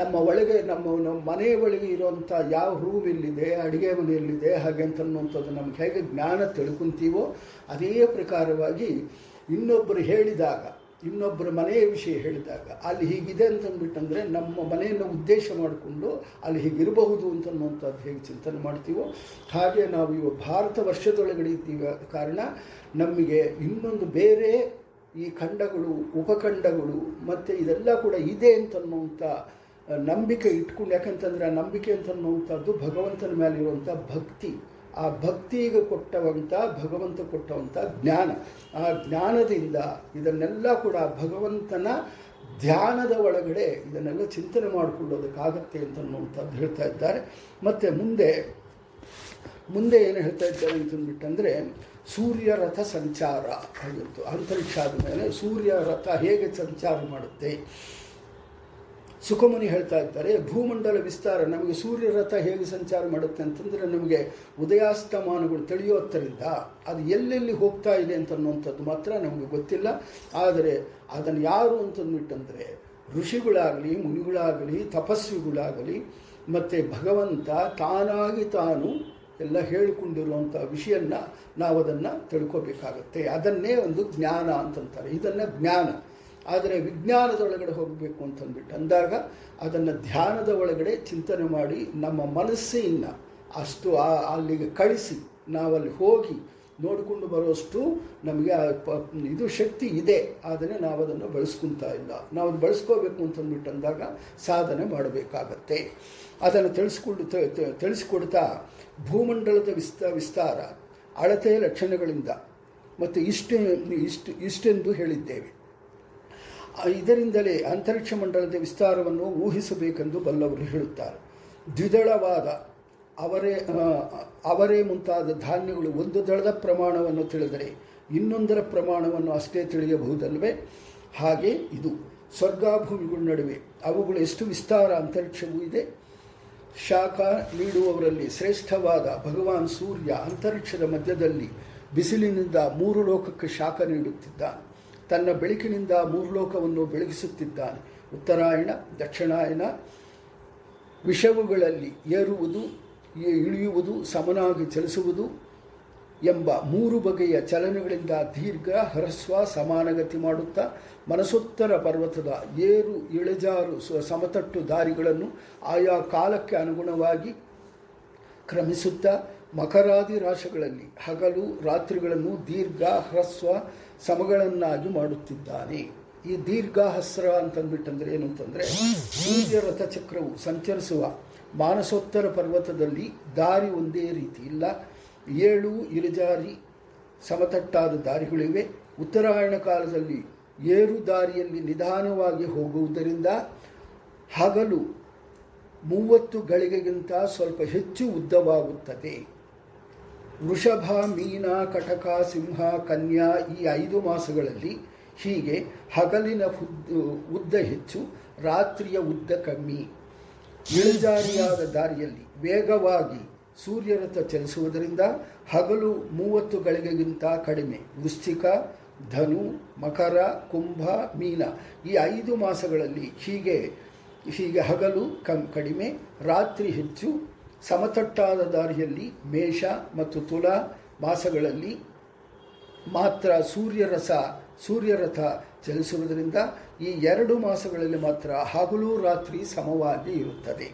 ನಮ್ಮ ಒಳಗೆ, ನಮ್ಮ ನಮ್ಮ ಮನೆಯ ಒಳಗೆ ಇರುವಂಥ ಯಾವ ರೂಮ್ ಎಲ್ಲಿದೆ, ಅಡುಗೆ ಮನೆಯಲ್ಲಿದೆ ಹಾಗೆ ಅಂತ ಅನ್ನುವಂಥದ್ದು ನಮ್ಗೆ ಹೇಗೆ ಜ್ಞಾನ ತಿಳ್ಕೊತೀವೋ ಅದೇ ಪ್ರಕಾರವಾಗಿ ಇನ್ನೊಬ್ಬರು ಹೇಳಿದಾಗ, ಇನ್ನೊಬ್ಬರ ಮನೆಯ ವಿಷಯ ಹೇಳಿದಾಗ, ಅಲ್ಲಿ ಹೀಗಿದೆ ಅಂತಂದ್ಬಿಟ್ಟಂದರೆ ನಮ್ಮ ಮನೆಯನ್ನು ಉದ್ದೇಶ ಮಾಡಿಕೊಂಡು ಅಲ್ಲಿ ಹೀಗಿರಬಹುದು ಅಂತ ಅನ್ನುವಂಥದ್ದು ಹೇಗೆ ಚಿಂತನೆ ಮಾಡ್ತೀವೋ, ಹಾಗೆ ನಾವು ಇವು ಭಾರತ ವರ್ಷದೊಳಗಡೆ ಇದ್ದೀವಿ ಕಾರಣ ನಮಗೆ ಇನ್ನೊಂದು ಬೇರೆ ಈ ಖಂಡಗಳು, ಉಪಖಂಡಗಳು, ಮತ್ತು ಇದೆಲ್ಲ ಕೂಡ ಇದೆ ಅಂತನ್ನುವಂಥ ನಂಬಿಕೆ ಇಟ್ಕೊಂಡು, ಯಾಕಂತಂದರೆ ಆ ನಂಬಿಕೆ ಅಂತ ಅನ್ನುವಂಥದ್ದು ಭಗವಂತನ ಮೇಲೆ ಇರುವಂಥ ಭಕ್ತಿ. ಆ ಭಕ್ತಿಗೆ ಕೊಟ್ಟವಂಥ, ಭಗವಂತ ಕೊಟ್ಟವಂಥ ಜ್ಞಾನ. ಆ ಜ್ಞಾನದಿಂದ ಇದನ್ನೆಲ್ಲ ಕೂಡ ಭಗವಂತನ ಧ್ಯಾನದ ಒಳಗಡೆ ಇದನ್ನೆಲ್ಲ ಚಿಂತನೆ ಮಾಡಿಕೊಳ್ಳೋದಕ್ಕಾಗತ್ತೆ ಅಂತ ಅನ್ನುವಂಥದ್ದು ಹೇಳ್ತಾ ಇದ್ದಾರೆ. ಮತ್ತು ಮುಂದೆ ಮುಂದೆ ಏನು ಹೇಳ್ತಾ ಇದ್ದಾರೆ ಅಂತಂದ್ಬಿಟ್ಟಂದರೆ ಸೂರ್ಯ ರಥ ಸಂಚಾರ. ಆಗಿತ್ತು ಅಂತರಿಕ್ಷ ಆದಮೇಲೆ ಸೂರ್ಯ ರಥ ಹೇಗೆ ಸಂಚಾರ ಮಾಡುತ್ತೆ? ಸುಖಮುನಿ ಹೇಳ್ತಾ ಇದ್ದಾರೆ, ಭೂಮಂಡಲ ವಿಸ್ತಾರ, ನಮಗೆ ಸೂರ್ಯ ರಥ ಹೇಗೆ ಸಂಚಾರ ಮಾಡುತ್ತೆ ಅಂತಂದರೆ ನಮಗೆ ಉದಯಾಸ್ತಮಾನಗಳು ತಿಳಿಯೋತ್ತರಿಂದ ಅದು ಎಲ್ಲೆಲ್ಲಿ ಹೋಗ್ತಾ ಇದೆ ಅಂತ ಅನ್ನುವಂಥದ್ದು ಮಾತ್ರ ನಮಗೆ ಗೊತ್ತಿಲ್ಲ. ಆದರೆ ಅದನ್ನು ಯಾರು ಅಂತಂದ್ಬಿಟ್ಟಂದರೆ ಋಷಿಗಳಾಗಲಿ, ಮುನಿಗಳಾಗಲಿ, ತಪಸ್ವಿಗಳಾಗಲಿ, ಮತ್ತು ಭಗವಂತ ತಾನಾಗಿ ತಾನು ಎಲ್ಲ ಹೇಳಿಕೊಂಡಿರುವಂಥ ವಿಷಯನ್ನ ನಾವು ಅದನ್ನು ತಿಳ್ಕೋಬೇಕಾಗತ್ತೆ. ಅದನ್ನೇ ಒಂದು ಜ್ಞಾನ ಅಂತಂತಾರೆ. ಇದನ್ನು ಜ್ಞಾನ. ಆದರೆ ವಿಜ್ಞಾನದ ಒಳಗಡೆ ಹೋಗಬೇಕು ಅಂತಂದ್ಬಿಟ್ಟು ಅಂದಾಗ ಅದನ್ನು ಧ್ಯಾನದ ಒಳಗಡೆ ಚಿಂತನೆ ಮಾಡಿ ನಮ್ಮ ಮನಸ್ಸಿನ ಅಷ್ಟು ಅಲ್ಲಿಗೆ ಕಳಿಸಿ, ನಾವಲ್ಲಿ ಹೋಗಿ ನೋಡಿಕೊಂಡು ಬರೋಷ್ಟು ನಮಗೆ ಇದು ಶಕ್ತಿ ಇದೆ, ಆದರೆ ನಾವು ಅದನ್ನು ಬಳಸ್ಕೊತಾ ಇಲ್ಲ. ನಾವು ಅದು ಬಳಸ್ಕೋಬೇಕು ಅಂತಂದ್ಬಿಟ್ಟು ಅಂದಾಗ ಸಾಧನೆ ಮಾಡಬೇಕಾಗತ್ತೆ. ಅದನ್ನು ತಿಳಿಸ್ಕೊಂಡು ತಿಳಿಸ್ಕೊಡ್ತಾ ಭೂಮಂಡಲದ ವಿಸ್ತ ವಿಸ್ತಾರ, ಅಳತೆಯ ಲಕ್ಷಣಗಳಿಂದ, ಮತ್ತು ಇಷ್ಟು ಇಷ್ಟು, ಇಷ್ಟೆಂದು ಹೇಳಿದ್ದೇವೆ. ಇದರಿಂದಲೇ ಅಂತರಿಕ್ಷ ಮಂಡಲದ ವಿಸ್ತಾರವನ್ನು ಊಹಿಸಬೇಕೆಂದು ಬಲ್ಲವರು ಹೇಳುತ್ತಾರೆ. ದ್ವಿದಳವಾದ ಅವರೇ ಅವರೇ ಮುಂತಾದ ಧಾನ್ಯಗಳು ಒಂದು ದಳದ ಪ್ರಮಾಣವನ್ನು ತಿಳಿದರೆ ಇನ್ನೊಂದರ ಪ್ರಮಾಣವನ್ನು ಅಷ್ಟೇ ತಿಳಿಯಬಹುದಲ್ವೇ ಹಾಗೆ ಇದು ಸ್ವರ್ಗಾಭೂಮಿಗಳ ನಡುವೆ ಅವುಗಳು ಎಷ್ಟು ವಿಸ್ತಾರ ಅಂತರಿಕ್ಷವೂ ಇದೆ. ಶಾಖ ನೀಡುವವರಲ್ಲಿ ಶ್ರೇಷ್ಠವಾದ ಭಗವಾನ್ ಸೂರ್ಯ ಅಂತರಿಕ್ಷದ ಮಧ್ಯದಲ್ಲಿ ಬಿಸಿಲಿನಿಂದ ಮೂರು ಲೋಕಕ್ಕೆ ಶಾಖ ನೀಡುತ್ತಿದ್ದಾನೆ. ತನ್ನ ಬೆಳಕಿನಿಂದ ಮೂರ್ಲೋಕವನ್ನು ಬೆಳಗಿಸುತ್ತಿದ್ದಾನೆ. ಉತ್ತರಾಯಣ ದಕ್ಷಿಣಾಯನ ವಿಷವುಗಳಲ್ಲಿ ಏರುವುದು ಇಳಿಯುವುದು, ಸಮನಾಗಿ ಚಲಿಸುವುದು ಎಂಬ ಮೂರು ಬಗೆಯ ಚಲನೆಗಳಿಂದ ದೀರ್ಘ ಹ್ರಸ್ವ ಸಮಾನಗತಿ ಮಾಡುತ್ತಾ, ಮನಸೋತ್ತರ ಪರ್ವತದ ಏರು ಇಳಿಜಾರು ಸಮತಟ್ಟು ದಾರಿಗಳನ್ನು ಆಯಾ ಕಾಲಕ್ಕೆ ಅನುಗುಣವಾಗಿ ಕ್ರಮಿಸುತ್ತಾ ಮಕರಾದಿ ರಾಶಿಗಳಲ್ಲಿ ಹಗಲು ರಾತ್ರಿಗಳನ್ನು ದೀರ್ಘ ಹ್ರಸ್ವ ಸಮಗಳನ್ನಾಗಿ ಮಾಡುತ್ತಿದ್ದಾನೆ. ಈ ದೀರ್ಘಹಸ್ರ ಅಂತಂದ್ಬಿಟ್ಟಂದ್ರೆ ಏನು ಅಂತಂದರೆ ಸೂರ್ಯ ರಥಚಕ್ರವು ಸಂಚರಿಸುವ ಮಾನಸೋತ್ತರ ಪರ್ವತದಲ್ಲಿ ದಾರಿ ಒಂದೇ ರೀತಿ ಇಲ್ಲ. ಏಳು ಇಳಿಜಾರಿ ಸಮತಟ್ಟಾದ ದಾರಿಗಳಿವೆ. ಉತ್ತರಾಯಣ ಕಾಲದಲ್ಲಿ ಏರು ದಾರಿಯಲ್ಲಿ ನಿಧಾನವಾಗಿ ಹೋಗುವುದರಿಂದ ಹಗಲು ಮೂವತ್ತು ಗಳಿಗೆಗಿಂತ ಸ್ವಲ್ಪ ಹೆಚ್ಚು ಉದ್ದವಾಗುತ್ತದೆ. ವೃಷಭ, ಮೀನ, ಕಟಕ, ಸಿಂಹ, ಕನ್ಯಾ ಈ ಐದು ಮಾಸಗಳಲ್ಲಿ ಹೀಗೆ ಹಗಲಿನ ಉದ್ದ ಹೆಚ್ಚು, ರಾತ್ರಿಯ ಉದ್ದ ಕಮ್ಮಿ. ಇಳಿಜಾರಿಯಾದ ದಾರಿಯಲ್ಲಿ ವೇಗವಾಗಿ ಸೂರ್ಯರಥ ಚಲಿಸುವುದರಿಂದ ಹಗಲು ಮೂವತ್ತು ಗಳಿಗೆಗಿಂತ ಕಡಿಮೆ. ವೃಶ್ಚಿಕ, ಧನು, ಮಕರ, ಕುಂಭ, ಮೀನ ಈ ಐದು ಮಾಸಗಳಲ್ಲಿ ಹೀಗೆ ಹೀಗೆ ಹಗಲು ಕಮ್, ಕಡಿಮೆ, ರಾತ್ರಿ ಹೆಚ್ಚು ಸಮತಟ್ಟಾದ ದಾರಿಯಲ್ಲಿ ಮೇಷ ಮತ್ತು ತುಲಾ ಮಾಸಗಳಲ್ಲಿ ಮಾತ್ರ ಸೂರ್ಯರಸ, ಸೂರ್ಯರಥ ಚಲಿಸುವುದರಿಂದ ಈ ಎರಡು ಮಾಸಗಳಲ್ಲಿ ಮಾತ್ರ ಹಗಲು ರಾತ್ರಿ ಸಮವಾಗಿ ಇರುತ್ತದೆ.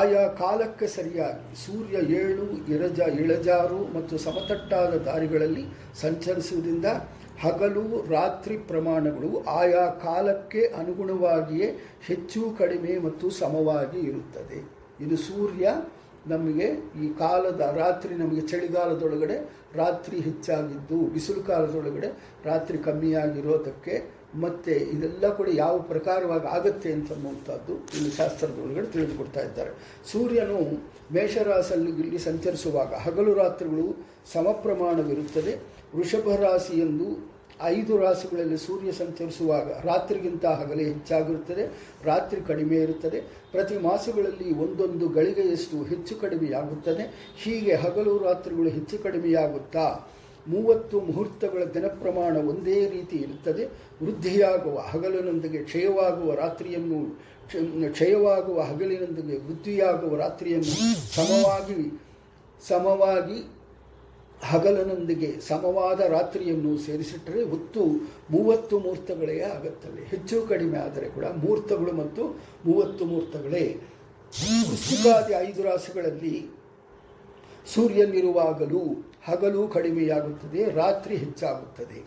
ಆಯಾ ಕಾಲಕ್ಕೆ ಸರಿಯಾಗಿ ಸೂರ್ಯ ಏಳು, ಇರಜ, ಇಳಜಾರು ಮತ್ತು ಸಮತಟ್ಟಾದ ದಾರಿಗಳಲ್ಲಿ ಸಂಚರಿಸುವುದರಿಂದ ಹಗಲು ರಾತ್ರಿ ಪ್ರಮಾಣಗಳು ಆಯಾ ಕಾಲಕ್ಕೆ ಅನುಗುಣವಾಗಿಯೇ ಹೆಚ್ಚು ಕಡಿಮೆ ಮತ್ತು ಸಮವಾಗಿ ಇರುತ್ತದೆ. ಇದು ಸೂರ್ಯ ನಮಗೆ ಈ ಕಾಲದ ರಾತ್ರಿ ನಮಗೆ ಚಳಿಗಾಲದೊಳಗಡೆ ರಾತ್ರಿ ಹೆಚ್ಚಾಗಿದ್ದು, ಬಿಸಿಲು ಕಾಲದೊಳಗಡೆ ರಾತ್ರಿ ಕಮ್ಮಿಯಾಗಿರೋದಕ್ಕೆ ಮತ್ತು ಇದೆಲ್ಲ ಕೂಡ ಯಾವ ಪ್ರಕಾರವಾಗಿ ಆಗತ್ತೆ ಅಂತನ್ನುವಂಥದ್ದು ಇಲ್ಲಿ ಶಾಸ್ತ್ರದೊಳಗಡೆ ತಿಳಿದುಕೊಡ್ತಾ ಇದ್ದಾರೆ. ಸೂರ್ಯನು ಮೇಷರಾಸಲ್ಲಿ ಸಂಚರಿಸುವಾಗ ಹಗಲು ರಾತ್ರಿಗಳು ಸಮಪ್ರಮಾಣವಿರುತ್ತದೆ. ವೃಷಭ ರಾಶಿ ಎಂದು ಐದು ರಾಶಿಗಳಲ್ಲಿ ಸೂರ್ಯ ಸಂಚರಿಸುವಾಗ ರಾತ್ರಿಗಿಂತ ಹಗಲೇ ಹೆಚ್ಚಾಗಿರುತ್ತದೆ, ರಾತ್ರಿ ಕಡಿಮೆ ಇರುತ್ತದೆ. ಪ್ರತಿ ಮಾಸಗಳಲ್ಲಿ ಒಂದೊಂದು ಗಳಿಗೆಯಷ್ಟು ಹೆಚ್ಚು ಕಡಿಮೆಯಾಗುತ್ತದೆ. ಹೀಗೆ ಹಗಲು ರಾತ್ರಿಗಳು ಹೆಚ್ಚು ಕಡಿಮೆಯಾಗುತ್ತಾ, ಮೂವತ್ತು ಮುಹೂರ್ತಗಳ ದಿನ ಪ್ರಮಾಣ ಒಂದೇ ರೀತಿ ಇರುತ್ತದೆ. ವೃದ್ಧಿಯಾಗುವ ಹಗಲಿನೊಂದಿಗೆ ಕ್ಷಯವಾಗುವ ರಾತ್ರಿಯನ್ನು, ಕ್ಷಯವಾಗುವ ಹಗಲಿನೊಂದಿಗೆ ವೃದ್ಧಿಯಾಗುವ ರಾತ್ರಿಯನ್ನು ಸಮವಾಗಿ ಸಮವಾಗಿ ಹಗಲಿನೊಂದಿಗೆ ಸಮವಾದ ರಾತ್ರಿಯನ್ನು ಸೇರಿಸಿಟ್ಟರೆ ಹೊತ್ತು ಮೂವತ್ತು ಮುಹೂರ್ತಗಳೇ ಆಗುತ್ತವೆ. ಹೆಚ್ಚು ಕಡಿಮೆ ಆದರೆ ಕೂಡ ಮುಹೂರ್ತಗಳು ಮತ್ತು ಮೂವತ್ತು ಮುಹೂರ್ತಗಳೇ ವೃಶ್ಚಿಕಾದಿ ಐದು ರಾಸುಗಳಲ್ಲಿ ಸೂರ್ಯನಿರುವಾಗಲೂ ಹಗಲು ಕಡಿಮೆಯಾಗುತ್ತದೆ, ರಾತ್ರಿ ಹೆಚ್ಚಾಗುತ್ತದೆ.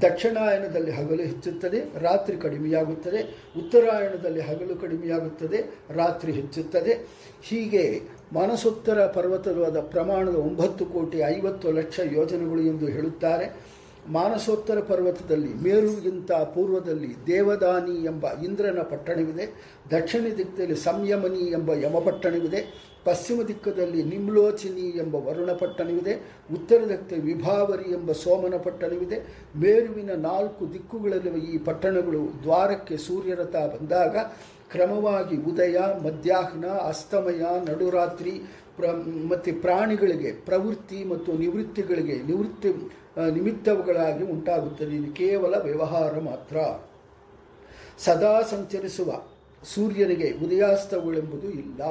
ದಕ್ಷಿಣಾಯನದಲ್ಲಿ ಹಗಲು ಹೆಚ್ಚುತ್ತದೆ, ರಾತ್ರಿ ಕಡಿಮೆಯಾಗುತ್ತದೆ. ಉತ್ತರಾಯಣದಲ್ಲಿ ಹಗಲು ಕಡಿಮೆಯಾಗುತ್ತದೆ, ರಾತ್ರಿ ಹೆಚ್ಚುತ್ತದೆ. ಹೀಗೆ ಮಾನಸೋತ್ತರ ಪರ್ವತವಾದ ಪ್ರಮಾಣದ ಒಂಬತ್ತು ಕೋಟಿ ಐವತ್ತು ಲಕ್ಷ ಯೋಜನೆಗಳು ಎಂದು ಹೇಳುತ್ತಾರೆ. ಮಾನಸೋತ್ತರ ಪರ್ವತದಲ್ಲಿ ಮೇರುಗಿಂತ ಪೂರ್ವದಲ್ಲಿ ದೇವದಾನಿ ಎಂಬ ಇಂದ್ರನ ಪಟ್ಟಣವಿದೆ. ದಕ್ಷಿಣ ದಿಕ್ಕದಲ್ಲಿ ಸಂಯಮನಿ ಎಂಬ ಯಮಪಟ್ಟಣವಿದೆ. ಪಶ್ಚಿಮ ದಿಕ್ಕದಲ್ಲಿ ನಿಮ್ಲೋಚಿನಿ ಎಂಬ ವರುಣ ಪಟ್ಟಣವಿದೆ ಉತ್ತರ ದಿಕ್ಕದಲ್ಲಿ ವಿಭಾವರಿ ಎಂಬ ಸೋಮನ ಪಟ್ಟಣವಿದೆ ಮೇರುವಿನ ನಾಲ್ಕು ದಿಕ್ಕುಗಳಲ್ಲಿ ಈ ಪಟ್ಟಣಗಳು. ದ್ವಾರಕ್ಕೆ ಸೂರ್ಯರಥ ಬಂದಾಗ ಕ್ರಮವಾಗಿ ಉದಯ, ಮಧ್ಯಾಹ್ನ, ಅಸ್ತಮಯ, ನಡುರಾತ್ರಿ, ಪ್ರ ಮತ್ತು ಪ್ರಾಣಿಗಳಿಗೆ, ಪ್ರವೃತ್ತಿ ಮತ್ತು ನಿವೃತ್ತಿಗಳಿಗೆ ನಿವೃತ್ತಿ ನಿಮಿತ್ತಗಳಾಗಿ ಉಂಟಾಗುತ್ತದೆ. ಇದು ಕೇವಲ ವ್ಯವಹಾರ ಮಾತ್ರ. ಸದಾ ಸಂಚರಿಸುವ ಸೂರ್ಯನಿಗೆ ಉದಯಾಸ್ತಗಳೆಂಬುದು ಇಲ್ಲ.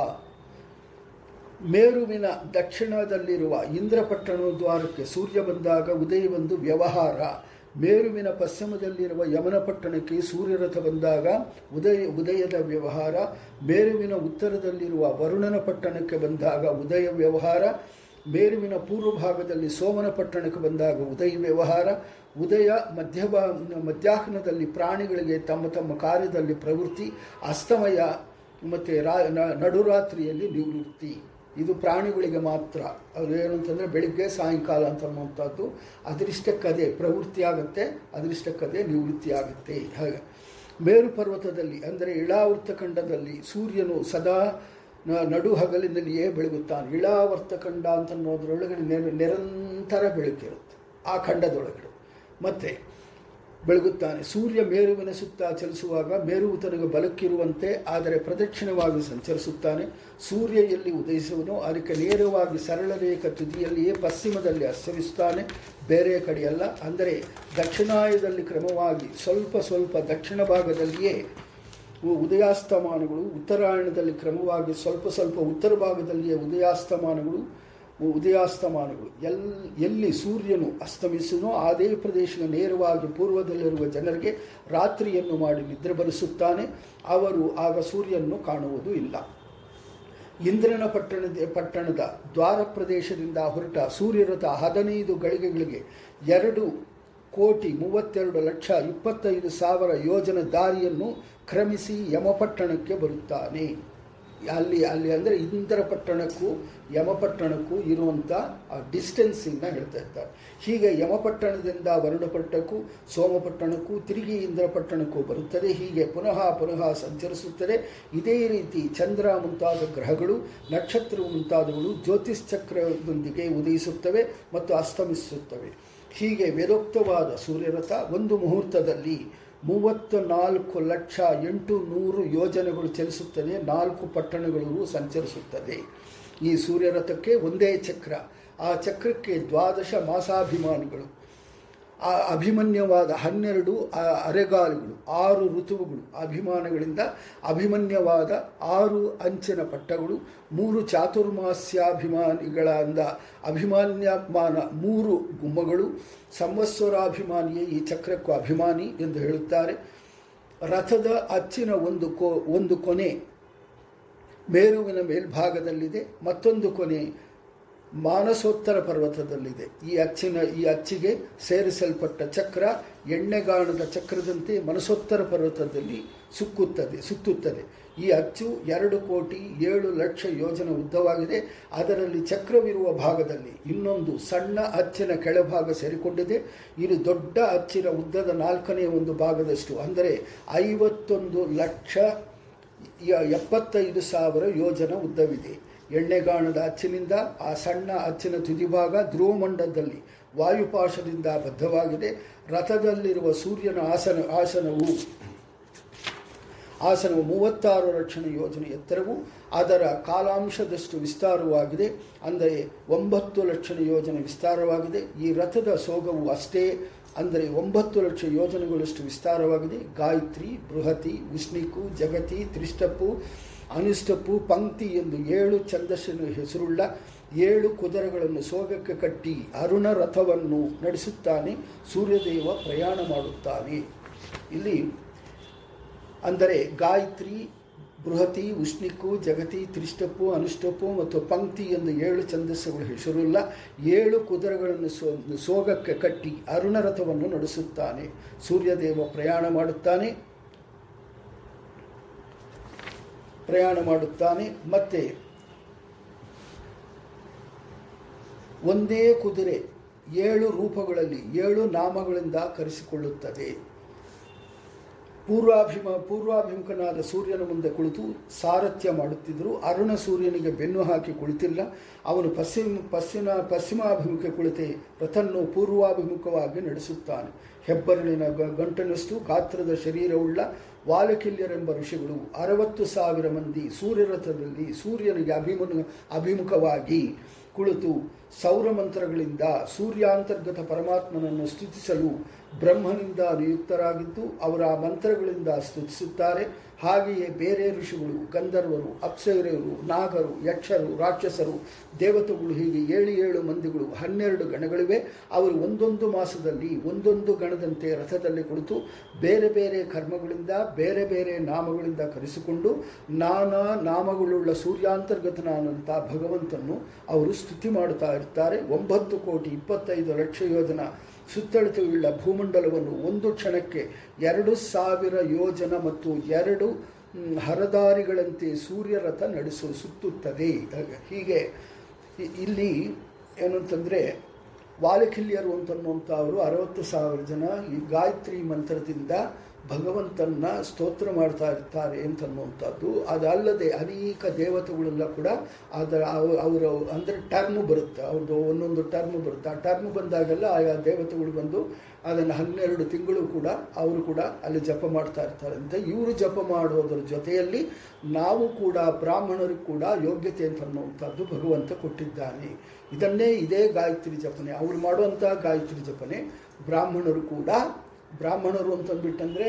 ಮೇರುವಿನ ದಕ್ಷಿಣದಲ್ಲಿರುವ ಇಂದ್ರಪಟ್ಟಣ ದ್ವಾರಕ್ಕೆ ಸೂರ್ಯ ಬಂದಾಗ ಉದಯವೊಂದು ವ್ಯವಹಾರ. ಮೇರುವಿನ ಪಶ್ಚಿಮದಲ್ಲಿರುವ ಯಮನ ಪಟ್ಟಣಕ್ಕೆ ಸೂರ್ಯರಥ ಬಂದಾಗ ಉದಯ, ಉದಯದ ವ್ಯವಹಾರ, ಮೇರುವಿನ ಉತ್ತರದಲ್ಲಿರುವ ವರುಣನ ಪಟ್ಟಣಕ್ಕೆ ಬಂದಾಗ ಉದಯ ವ್ಯವಹಾರ, ಮೇರುವಿನ ಪೂರ್ವ ಭಾಗದಲ್ಲಿ ಸೋಮನ ಪಟ್ಟಣಕ್ಕೆ ಬಂದಾಗ ಉದಯ ವ್ಯವಹಾರ, ಉದಯ ಮಧ್ಯಭಾ, ಮಧ್ಯಾಹ್ನದಲ್ಲಿ ಪ್ರಾಣಿಗಳಿಗೆ ತಮ್ಮ ತಮ್ಮ ಕಾರ್ಯದಲ್ಲಿ ಪ್ರವೃತ್ತಿ, ಅಸ್ತಮಯ, ಮತ್ತು ರಾ ನಡುರಾತ್ರಿಯಲ್ಲಿ ನಿವೃತ್ತಿ. ಇದು ಪ್ರಾಣಿಗಳಿಗೆ ಮಾತ್ರ. ಅದು ಏನು ಅಂತಂದರೆ ಬೆಳಿಗ್ಗೆ, ಸಾಯಂಕಾಲ ಅಂತ ಅನ್ನುವಂಥದ್ದು. ಪ್ರವೃತ್ತಿ ಆಗುತ್ತೆ ಅದರಿಷ್ಟಕ್ಕದೇ ನಿವೃತ್ತಿ ಆಗುತ್ತೆ ಹಾಗೆ. ಮೇರು ಪರ್ವತದಲ್ಲಿ, ಅಂದರೆ ಇಳಾವೃತ ಖಂಡದಲ್ಲಿ ಸೂರ್ಯನು ಸದಾ ನಡು ಹಗಲಿನಲ್ಲಿಯೇ ಬೆಳಗುತ್ತಾನೆ. ಇಳಾವರ್ತ ಖಂಡ ಅಂತ ನಿರಂತರ ಬೆಳಕಿರುತ್ತೆ, ಆ ಖಂಡದೊಳಗಡೆ. ಮತ್ತೆ ಬೆಳಗುತ್ತಾನೆ. ಸೂರ್ಯ ಮೇರುವಿನ ಸುತ್ತ ಚಲಿಸುವಾಗ ಮೇರುವು ತನಗೆ ಬಲಕ್ಕಿರುವಂತೆ, ಆದರೆ ಪ್ರದಕ್ಷಿಣವಾಗಿ ಸಂಚರಿಸುತ್ತಾನೆ. ಸೂರ್ಯ ಎಲ್ಲಿ ಉದಯಿಸುವನು, ಅದಕ್ಕೆ ನೇರವಾಗಿ ಸರಳ ರೇಖ ತುದಿಯಲ್ಲಿಯೇ ಪಶ್ಚಿಮದಲ್ಲಿ ಅಸ್ತವಿಸುತ್ತಾನೆ ಬೇರೆ ಕಡೆಯಲ್ಲ, ಅಂದರೆ ದಕ್ಷಿಣಾಯದಲ್ಲಿ ಕ್ರಮವಾಗಿ ಸ್ವಲ್ಪ ಸ್ವಲ್ಪ ದಕ್ಷಿಣ ಭಾಗದಲ್ಲಿಯೇ ಉದಯಾಸ್ತಮಾನಗಳು, ಉತ್ತರಾಯಣದಲ್ಲಿ ಕ್ರಮವಾಗಿ ಸ್ವಲ್ಪ ಸ್ವಲ್ಪ ಉತ್ತರ ಭಾಗದಲ್ಲಿಯೇ ಉದಯಾಸ್ತಮಾನಗಳು ಉದಯಾಸ್ತಮಾನಗಳು ಎಲ್, ಎಲ್ಲಿ ಸೂರ್ಯನು ಅಸ್ತಮಿಸುನೋ ಅದೇ ಪ್ರದೇಶದ ನೇರವಾಗಿ ಪೂರ್ವದಲ್ಲಿರುವ ಜನರಿಗೆ ರಾತ್ರಿಯನ್ನು ಮಾಡಿ ನಿದ್ರೆ ಬರೆಸುತ್ತಾನೆ. ಅವರು ಆಗ ಸೂರ್ಯನನ್ನು ಕಾಣುವುದು ಇಲ್ಲ. ಇಂದ್ರನ ಪಟ್ಟಣದ ಪಟ್ಟಣದ ದ್ವಾರ ಪ್ರದೇಶದಿಂದ ಹೊರಟ ಸೂರ್ಯರಥ ಹದಿನೈದು ಗಳಿಗೆಗಳಿಗೆ ಎರಡು ಕೋಟಿ ಮೂವತ್ತೆರಡು ಲಕ್ಷ ಇಪ್ಪತ್ತೈದು ಸಾವಿರ ಯೋಜನ ದಾರಿಯನ್ನು ಕ್ರಮಿಸಿ ಯಮಪಟ್ಟಣಕ್ಕೆ ಬರುತ್ತಾನೆ. ಅಲ್ಲಿ ಅಲ್ಲಿ ಅಂದರೆ ಇಂದ್ರ ಪಟ್ಟಣಕ್ಕೂ ಯಮಪಟ್ಟಣಕ್ಕೂ ಇರುವಂಥ ಆ ಡಿಸ್ಟೆನ್ಸಿಂಗ್ನ ಹೇಳ್ತಾ ಇರ್ತಾರೆ. ಹೀಗೆ ಯಮಪಟ್ಟಣದಿಂದ ವರುಣಪಟ್ಟಕ್ಕೂ ಸೋಮಪಟ್ಟಣಕ್ಕೂ ತಿರುಗಿ ಇಂದ್ರಪಟ್ಟಣಕ್ಕೂ ಬರುತ್ತದೆ. ಹೀಗೆ ಪುನಃ ಪುನಃ ಸಂಚರಿಸುತ್ತದೆ. ಇದೇ ರೀತಿ ಚಂದ್ರ ಮುಂತಾದ ಗ್ರಹಗಳು, ನಕ್ಷತ್ರ ಮುಂತಾದವುಗಳು ಜ್ಯೋತಿಶ್ಚಕ್ರದೊಂದಿಗೆ ಉದಯಿಸುತ್ತವೆ ಮತ್ತು ಅಸ್ತಮಿಸುತ್ತವೆ. ಹೀಗೆ ವೇದೋಕ್ತವಾದ ಸೂರ್ಯರಥ ಒಂದು ಮುಹೂರ್ತದಲ್ಲಿ ಮೂವತ್ತ ನಾಲ್ಕು ಲಕ್ಷ ಎಂಟು ನೂರು ಯೋಜನೆಗಳು ಚಲಿಸುತ್ತದೆ ನಾಲ್ಕು ಪಟ್ಟಣಗಳು ಸಂಚರಿಸುತ್ತದೆ ಈ ಸೂರ್ಯರಥಕ್ಕೆ ಒಂದೇ ಚಕ್ರ. ಆ ಚಕ್ರಕ್ಕೆ ದ್ವಾದಶ ಮಾಸಾಭಿಮಾನಿಗಳು. ಅಭಿಮನ್ಯವಾದ ಹನ್ನೆರಡು ಅರೆಗಾಲುಗಳು, ಆರು ಋತುವುಗಳು ಅಭಿಮಾನಗಳಿಂದ ಅಭಿಮನ್ಯವಾದ ಆರು ಅಂಚಿನ ಪಟ್ಟಗಳು, ಮೂರು ಚಾತುರ್ಮಾಸ್ಯಾಭಿಮಾನಿಗಳಿಂದ ಅಭಿಮಾನ್ಯಮಾನ ಮೂರು ಗುಮ್ಮಗಳು, ಸಂವತ್ಸರಾಭಿಮಾನಿಯೇ ಈ ಚಕ್ರಕ್ಕೂ ಅಭಿಮಾನಿ ಎಂದು ಹೇಳುತ್ತಾರೆ. ರಥದ ಅಚ್ಚಿನ ಒಂದು ಕೊ, ಒಂದು ಕೊನೆ ಮೇರುವಿನ ಮೇಲ್ಭಾಗದಲ್ಲಿದೆ, ಮತ್ತೊಂದು ಕೊನೆ ಮಾನಸೋತ್ತರ ಪರ್ವತದಲ್ಲಿದೆ. ಈ ಅಚ್ಚಿನ, ಈ ಅಚ್ಚಿಗೆ ಸೇರಿಸಲ್ಪಟ್ಟ ಚಕ್ರ ಎಣ್ಣೆಗಾಣದ ಚಕ್ರದಂತೆ ಮನಸೋತ್ತರ ಪರ್ವತದಲ್ಲಿ ಸುಕ್ಕುತ್ತದೆ, ಸುತ್ತುತ್ತದೆ. ಈ ಅಚ್ಚು ಎರಡು ಕೋಟಿ ಏಳು ಲಕ್ಷ ಯೋಜನ ಉದ್ದವಾಗಿದೆ. ಅದರಲ್ಲಿ ಚಕ್ರವಿರುವ ಭಾಗದಲ್ಲಿ ಇನ್ನೊಂದು ಸಣ್ಣ ಅಚ್ಚಿನ ಕೆಳಭಾಗ ಸೇರಿಕೊಂಡಿದೆ. ಇದು ದೊಡ್ಡ ಅಚ್ಚಿನ ಉದ್ದದ ನಾಲ್ಕನೇ ಒಂದು ಭಾಗದಷ್ಟು, ಅಂದರೆ ಐವತ್ತೊಂದು ಲಕ್ಷ ಎಪ್ಪತ್ತೈದು ಸಾವಿರ ಯೋಜನ ಉದ್ದವಿದೆ. ಎಣ್ಣೆಗಾಣದ ಅಚ್ಚಿನಿಂದ ಆ ಸಣ್ಣ ಅಚ್ಚಿನ ತುದಿಭಾಗ ಧ್ರುವಮಂಡಲದಲ್ಲಿ ವಾಯುಪಾಶದಿಂದ ಬದ್ಧವಾಗಿದೆ. ರಥದಲ್ಲಿರುವ ಸೂರ್ಯನ ಆಸನ, ಆಸನವು ಆಸನವು ಮೂವತ್ತಾರು ರಕ್ಷಣೆ ಯೋಜನೆ ಎತ್ತರವು, ಅದರ ಕಾಲಾಂಶದಷ್ಟು ವಿಸ್ತಾರವಾಗಿದೆ. ಅಂದರೆ ಒಂಬತ್ತು ಲಕ್ಷಣ ಯೋಜನೆ ವಿಸ್ತಾರವಾಗಿದೆ. ಈ ರಥದ ಸೋಗವು ಅಷ್ಟೇ, ಅಂದರೆ ಒಂಬತ್ತು ಲಕ್ಷ ಯೋಜನೆಗಳಷ್ಟು ವಿಸ್ತಾರವಾಗಿದೆ. ಗಾಯತ್ರಿ, ಬೃಹತಿ, ವಿಷ್ಣಿಕು, ಜಗತಿ ತ್ರಿಷ್ಟಪ್ಪು ಅನಿಷ್ಟಪ್ಪು ಪಂಕ್ತಿ ಎಂದು ಏಳು ಛಂದಸ್ಸಿನ ಹೆಸರುಳ್ಳ ಏಳು ಕುದುರೆಗಳನ್ನು ಸೋಗಕ್ಕೆ ಕಟ್ಟಿ ಅರುಣ ರಥವನ್ನು ನಡೆಸುತ್ತಾನೆ, ಸೂರ್ಯದೇವ ಪ್ರಯಾಣ ಮಾಡುತ್ತಾನೆ. ಇಲ್ಲಿ ಅಂದರೆ ಗಾಯತ್ರಿ, ಬೃಹತಿ, ಉಷ್ಣಿಕು, ಜಗತಿ ತ್ರಿಷ್ಟಪ್ಪು ಅನುಷ್ಟಪ್ಪು ಮತ್ತು ಪಂಕ್ತಿ ಎಂದು ಏಳು ಛಂದಸ್ಸುಗಳು ಹೆಸರುಲ್ಲ ಏಳು ಕುದುರೆಗಳನ್ನು ಸೋಗಕ್ಕೆ ಕಟ್ಟಿ ಅರುಣ ರಥವನ್ನು ನಡೆಸುತ್ತಾನೆ. ಸೂರ್ಯದೇವ ಪ್ರಯಾಣ ಮಾಡುತ್ತಾನೆ. ಪ್ರಯಾಣ ಮಾಡುತ್ತಾನೆ. ಮತ್ತೆ ಒಂದೇ ಕುದುರೆ ಏಳು ರೂಪಗಳಲ್ಲಿ, ಏಳು ನಾಮಗಳಿಂದ ಕರೆಸಿಕೊಳ್ಳುತ್ತದೆ. ಪೂರ್ವಾಭಿಮ, ಪೂರ್ವಾಭಿಮುಖನಾದ ಸೂರ್ಯನ ಮುಂದೆ ಕುಳಿತು ಸಾರಥ್ಯ ಮಾಡುತ್ತಿದ್ದರು. ಅರುಣ ಸೂರ್ಯನಿಗೆ ಬೆನ್ನು ಹಾಕಿ ಕುಳಿತಿಲ್ಲ. ಅವನು ಪಶ್ಚಿಮ ಪಶ್ಚಿಮ ಪಶ್ಚಿಮಾಭಿಮುಖ ಕುಳಿತೆ ರಥನ್ನು ಪೂರ್ವಾಭಿಮುಖವಾಗಿ ನಡೆಸುತ್ತಾನೆ. ಹೆಬ್ಬರಳಿನ ಗಂಟನಷ್ಟು ಗಾತ್ರದ ಶರೀರವುಳ್ಳ ವಾಲಕಿಲ್ಯರೆಂಬ ಋಷಿಗಳು ಅರವತ್ತು ಸಾವಿರ ಮಂದಿ ಸೂರ್ಯರಥದಲ್ಲಿ ಸೂರ್ಯನಿಗೆ ಅಭಿಮುಖ, ಅಭಿಮುಖವಾಗಿ ಕುಳಿತು ಸೌರಮಂತ್ರಗಳಿಂದ ಸೂರ್ಯಾಂತರ್ಗತ ಪರಮಾತ್ಮನನ್ನು ಸ್ತುತಿಸಲು ಬ್ರಹ್ಮನಿಂದ ನಿಯುಕ್ತರಾಗಿದ್ದು, ಅವರ ಮಂತ್ರಗಳಿಂದ ಸ್ತುತಿಸುತ್ತಾರೆ. ಹಾಗೆಯೇ ಬೇರೆ ಋಷಿಗಳು, ಗಂಧರ್ವರು, ಅಪ್ಸರೆಯರು, ನಾಗರು, ಯಕ್ಷರು, ರಾಕ್ಷಸರು, ದೇವತೆಗಳು ಹೀಗೆ ಏಳು ಏಳು ಮಂದಿಗಳು ಹನ್ನೆರಡು ಗಣಗಳಿವೆ. ಅವರು ಒಂದೊಂದು ಮಾಸದಲ್ಲಿ ಒಂದೊಂದು ಗಣದಂತೆ ರಥದಲ್ಲಿ ಕುಳಿತು ಬೇರೆ ಬೇರೆ ಕರ್ಮಗಳಿಂದ, ಬೇರೆ ಬೇರೆ ನಾಮಗಳಿಂದ ಕರೆಸಿಕೊಂಡು ನಾನಾ ನಾಮಗಳುಳ್ಳ ಸೂರ್ಯಾಂತರ್ಗತನಾದಂಥ ಭಗವಂತನು ಅವರು ಸ್ತುತಿ ಮಾಡುತ್ತಾ ಇರ್ತಾರೆ. ಒಂಬತ್ತು ಕೋಟಿ ಇಪ್ಪತ್ತೈದು ಲಕ್ಷ ಯೋಜನ ಸುತ್ತಳತೆಯುಳ್ಳ ಭೂಮಂಡಲವನ್ನು ಒಂದು ಕ್ಷಣಕ್ಕೆ ಎರಡು ಸಾವಿರ ಯೋಜನ ಮತ್ತು ಎರಡು ಹರದಾರಿಗಳಂತೆ ಸೂರ್ಯರಥ ನಡೆಸು, ಸುತ್ತುತ್ತದೆ. ಹೀಗೆ ಇಲ್ಲಿ ಏನು ಅಂತಂದರೆ ವಾಲಕಿಲ್ಯರು ಅಂತನ್ನುವಂಥವರು ಅರವತ್ತು ಸಾವಿರ ಜನ ಈ ಗಾಯತ್ರಿ ಮಂತ್ರದಿಂದ ಭಗವಂತನ ಸ್ತೋತ್ರ ಮಾಡ್ತಾ ಇರ್ತಾರೆ ಅಂತನ್ನುವಂಥದ್ದು. ಅದಲ್ಲದೆ ಅನೇಕ ದೇವತೆಗಳೆಲ್ಲ ಕೂಡ ಅದರ ಅವ- ಅವರ ಅಂದರೆ ಟರ್ಮ್ ಬರುತ್ತೆ. ಅವ್ರದ್ದು ಒಂದೊಂದು ಟರ್ಮ್ ಬರುತ್ತೆ. ಆ ಟರ್ಮ್ ಬಂದಾಗೆಲ್ಲ ಆಯಾ ದೇವತೆಗಳು ಬಂದು ಅದನ್ನು ಹನ್ನೆರಡು ತಿಂಗಳು ಕೂಡ ಅವರು ಕೂಡ ಅಲ್ಲಿ ಜಪ ಮಾಡ್ತಾ ಅಂತ ಇವರು ಜಪ ಮಾಡೋದ್ರ ಜೊತೆಯಲ್ಲಿ ನಾವು ಕೂಡ ಬ್ರಾಹ್ಮಣರು ಕೂಡ ಯೋಗ್ಯತೆ ಅಂತ ಅನ್ನುವಂಥದ್ದು ಭಗವಂತ ಕೊಟ್ಟಿದ್ದಾನೆ. ಇದನ್ನೇ ಇದೇ ಗಾಯತ್ರಿ ಜಪನೆ. ಅವರು ಮಾಡುವಂಥ ಗಾಯತ್ರಿ ಜಪನೆ ಬ್ರಾಹ್ಮಣರು ಕೂಡ. ಬ್ರಾಹ್ಮಣರು ಅಂತಂದ್ಬಿಟ್ಟಂದರೆ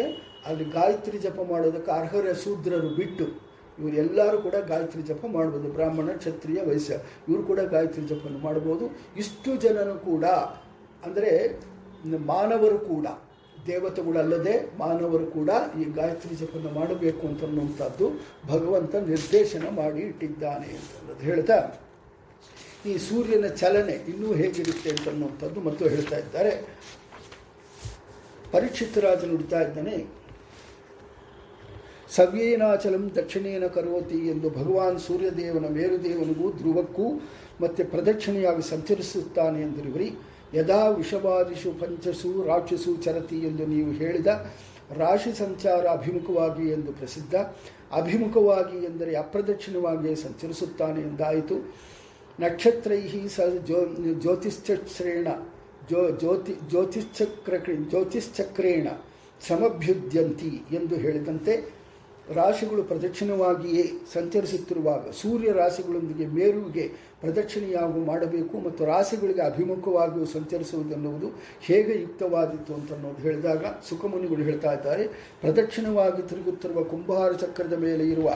ಅಲ್ಲಿ ಗಾಯತ್ರಿ ಜಪ ಮಾಡೋದಕ್ಕೆ ಅರ್ಹರ ಶೂದ್ರರು ಬಿಟ್ಟು ಇವರೆಲ್ಲರೂ ಕೂಡ ಗಾಯತ್ರಿ ಜಪ ಮಾಡ್ಬೋದು. ಬ್ರಾಹ್ಮಣ, ಕ್ಷತ್ರಿಯ, ವೈಶ್ಯ ಇವರು ಕೂಡ ಗಾಯತ್ರಿ ಜಪನ ಮಾಡ್ಬೋದು. ಇಷ್ಟು ಜನನು ಕೂಡ ಅಂದರೆ ಮಾನವರು ಕೂಡ, ದೇವತೆಗಳಲ್ಲದೆ ಮಾನವರು ಕೂಡ ಈ ಗಾಯತ್ರಿ ಜಪವನ್ನು ಮಾಡಬೇಕು ಅಂತನ್ನುವಂಥದ್ದು ಭಗವಂತ ನಿರ್ದೇಶನ ಮಾಡಿ ಇಟ್ಟಿದ್ದಾನೆ ಅಂತ ಹೇಳ್ತಾ. ಈ ಸೂರ್ಯನ ಚಲನೆ ಇನ್ನೂ ಹೇಗಿರುತ್ತೆ ಅಂತನ್ನುವಂಥದ್ದು ಮತ್ತು ಹೇಳ್ತಾ ಇದ್ದಾರೆ. ಪರೀಕ್ಷಿತ ರಾಜ ನುಡಿತಾ ಇದ್ದಾನೆ, ಸವ್ಯೇನಾಚಲಂ ದಕ್ಷಿಣೇನ ಕರೋತಿ ಎಂದು ಭಗವಾನ್ ಸೂರ್ಯದೇವನ ಮೇರುದೇವನಿಗೂ ಧ್ರುವಕ್ಕೂ ಮತ್ತೆ ಪ್ರದಕ್ಷಿಣೆಯಾಗಿ ಸಂಚರಿಸುತ್ತಾನೆ ಎಂದಿರುವರಿ ಯದಾ ವಿಷವಾದಿಷು ಪಂಚಸು ರಾಕ್ಷಸು ಚರತಿ ಎಂದು ನೀವು ಹೇಳಿದ, ರಾಶಿ ಸಂಚಾರ ಅಭಿಮುಖವಾಗಿ ಎಂದು ಪ್ರಸಿದ್ಧ, ಅಭಿಮುಖವಾಗಿ ಎಂದರೆ ಅಪ್ರದಕ್ಷಿಣವಾಗಿ ಸಂಚರಿಸುತ್ತಾನೆ ಎಂದಾಯಿತು. ನಕ್ಷತ್ರೈ ಸ ಜ್ಯೋ ಜ್ಯೋತಿಶ್ಚಕ್ರೇಣ ಜ್ಯೋ ಜ್ಯೋತಿ ಜ್ಯೋತಿಶ್ಚಕ್ರ ಜ್ಯೋತಿಶ್ಚಕ್ರೇಣ ಸಮಭ್ಯುದ್ಯಂತಿ ಎಂದು ಹೇಳಿದಂತೆ ರಾಶಿಗಳು ಪ್ರದಕ್ಷಿಣವಾಗಿಯೇ ಸಂಚರಿಸುತ್ತಿರುವಾಗ ಸೂರ್ಯ ರಾಶಿಗಳೊಂದಿಗೆ ಮೇರುವಿಗೆ ಪ್ರದಕ್ಷಿಣೆಯಾಗೂ ಮಾಡಬೇಕು ಮತ್ತು ರಾಶಿಗಳಿಗೆ ಅಭಿಮುಖವಾಗಿಯೂ ಸಂಚರಿಸುವುದೆನ್ನುವುದು ಹೇಗೆ ಯುಕ್ತವಾದಿತ್ತು ಅಂತ ಅನ್ನೋದು ಹೇಳಿದಾಗ ಸುಖಮುನಿಗಳು ಹೇಳ್ತಾ ಇದ್ದಾರೆ, ಪ್ರದಕ್ಷಿಣವಾಗಿ ತಿರುಗುತ್ತಿರುವ ಕುಂಭಾರ ಚಕ್ರದ ಮೇಲೆ ಇರುವ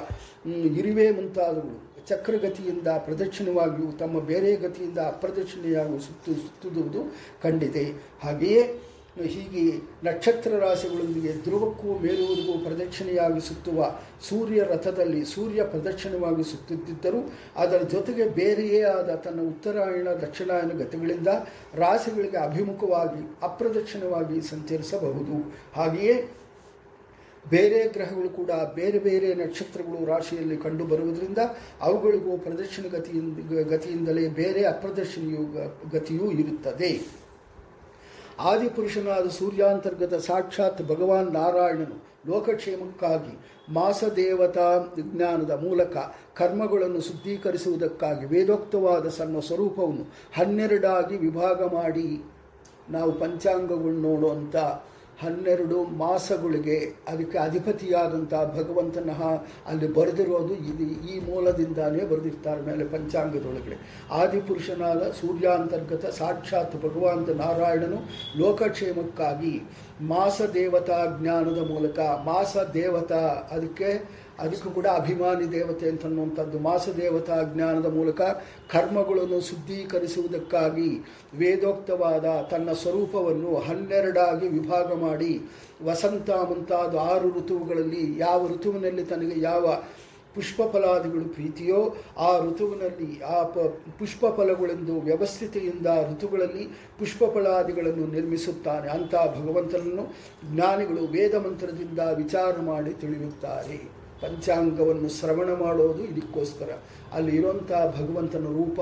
ಇರಿವೇ ಮುಂತಾದವುಗಳು ಚಕ್ರಗತಿಯಿಂದ ಪ್ರದಕ್ಷಿಣವಾಗಿಯೂ ತಮ್ಮ ಬೇರೆ ಗತಿಯಿಂದ ಅಪ್ರದಕ್ಷಿಣೆಯಾಗೂ ಸುತ್ತು ಕಂಡಿದೆ. ಹಾಗೆಯೇ ಹೀಗೆ ನಕ್ಷತ್ರ ರಾಶಿಗಳೊಂದಿಗೆ ಧ್ರುವಕ್ಕೂ ಮೇಲೂರಿಗೂ ಪ್ರದಕ್ಷಿಣೆಯಾಗಿ ಸುತ್ತುವ ಸೂರ್ಯ ರಥದಲ್ಲಿ ಸೂರ್ಯ ಪ್ರದಕ್ಷಿಣವಾಗಿ ಸುತ್ತುತ್ತಿದ್ದರೂ ಅದರ ಜೊತೆಗೆ ಬೇರೆಯೇ ಆದ ತನ್ನ ಉತ್ತರಾಯಣ, ದಕ್ಷಿಣಾಯನ ಗತಿಗಳಿಂದ ರಾಶಿಗಳಿಗೆ ಅಭಿಮುಖವಾಗಿ, ಅಪ್ರದಕ್ಷಿಣವಾಗಿ ಸಂಚರಿಸಬಹುದು. ಹಾಗೆಯೇ ಬೇರೆ ಗ್ರಹಗಳು ಕೂಡ ಬೇರೆ ಬೇರೆ ನಕ್ಷತ್ರಗಳು ರಾಶಿಯಲ್ಲಿ ಕಂಡು ಬರುವುದರಿಂದ ಅವುಗಳಿಗೂ ಪ್ರದಕ್ಷಿಣ ಗತಿಯಿಂದ, ಗತಿಯಿಂದಲೇ ಬೇರೆ ಅಪ್ರದರ್ಶನಿಯು ಗತಿಯೂ ಇರುತ್ತದೆ. ಆದಿಪುರುಷನಾದ ಸೂರ್ಯಾಂತರ್ಗತ ಸಾಕ್ಷಾತ್ ಭಗವಾನ್ ನಾರಾಯಣನು ಲೋಕಕ್ಷೇಮಕ್ಕಾಗಿ ಮಾಸದೇವತಾ ವಿಜ್ಞಾನದ ಮೂಲಕ ಕರ್ಮಗಳನ್ನು ಶುದ್ಧೀಕರಿಸುವುದಕ್ಕಾಗಿ ವೇದೋಕ್ತವಾದ ಸಣ್ಣ ಸ್ವರೂಪವನ್ನು ಹನ್ನೆರಡಾಗಿ ವಿಭಾಗ ಮಾಡಿ ನಾವು ಪಂಚಾಂಗಗಳು ನೋಡುವಂಥ ಹನ್ನೆರಡು ಮಾಸಗಳಿಗೆ ಅದಕ್ಕೆ ಅಧಿಪತಿಯಾದಂಥ ಭಗವಂತನ ಅಲ್ಲಿ ಬರೆದಿರೋದು ಇದು ಈ ಮೂಲದಿಂದಾನೇ ಬರೆದಿರ್ತಾರೆ ಮೇಲೆ ಪಂಚಾಂಗದೊಳಗಡೆ. ಆದಿಪುರುಷನಾದ ಸೂರ್ಯಾಂತರ್ಗತ ಸಾಕ್ಷಾತ್ ಭಗವಂತ ನಾರಾಯಣನು ಲೋಕಕ್ಷೇಮಕ್ಕಾಗಿ ಮಾಸ ದೇವತಾ ಜ್ಞಾನದ ಮೂಲಕ ಮಾಸ ದೇವತಾ ಅದಕ್ಕೆ ಅದಕ್ಕೂ ಕೂಡ ಅಭಿಮಾನಿ ದೇವತೆ ಅಂತನ್ನುವಂಥದ್ದು ಮಾಸ ದೇವತಾ ಜ್ಞಾನದ ಮೂಲಕ ಕರ್ಮಗಳನ್ನು ಶುದ್ಧೀಕರಿಸುವುದಕ್ಕಾಗಿ ವೇದೋಕ್ತವಾದ ತನ್ನ ಸ್ವರೂಪವನ್ನು ಹನ್ನೆರಡಾಗಿ ವಿಭಾಗ ಮಾಡಿ ವಸಂತ ಮುಂತಾದ ಆರು ಋತುಗಳಲ್ಲಿ ಯಾವ ಋತುವಿನಲ್ಲಿ ತನಗೆ ಯಾವ ಪುಷ್ಪ ಫಲಾದಿಗಳು ಪ್ರೀತಿಯೋ ಆ ಋತುವಿನಲ್ಲಿ ಆ ಪ ಪುಷ್ಪ ಫಲಗಳೆಂದು ವ್ಯವಸ್ಥಿತೆಯಿಂದ ಋತುಗಳಲ್ಲಿ ಪುಷ್ಪ ಫಲಾದಿಗಳನ್ನು ನಿರ್ಮಿಸುತ್ತಾನೆ. ಅಂತಹ ಭಗವಂತನನ್ನು ಜ್ಞಾನಿಗಳು ವೇದ ಮಂತ್ರದಿಂದ ವಿಚಾರ ಮಾಡಿ ತಿಳಿಯುತ್ತಾರೆ. ಪಂಚಾಂಗವನ್ನು ಶ್ರವಣ ಮಾಡೋದು ಇದಕ್ಕೋಸ್ಕರ. ಅಲ್ಲಿ ಇರುವಂಥ ಭಗವಂತನ ರೂಪ,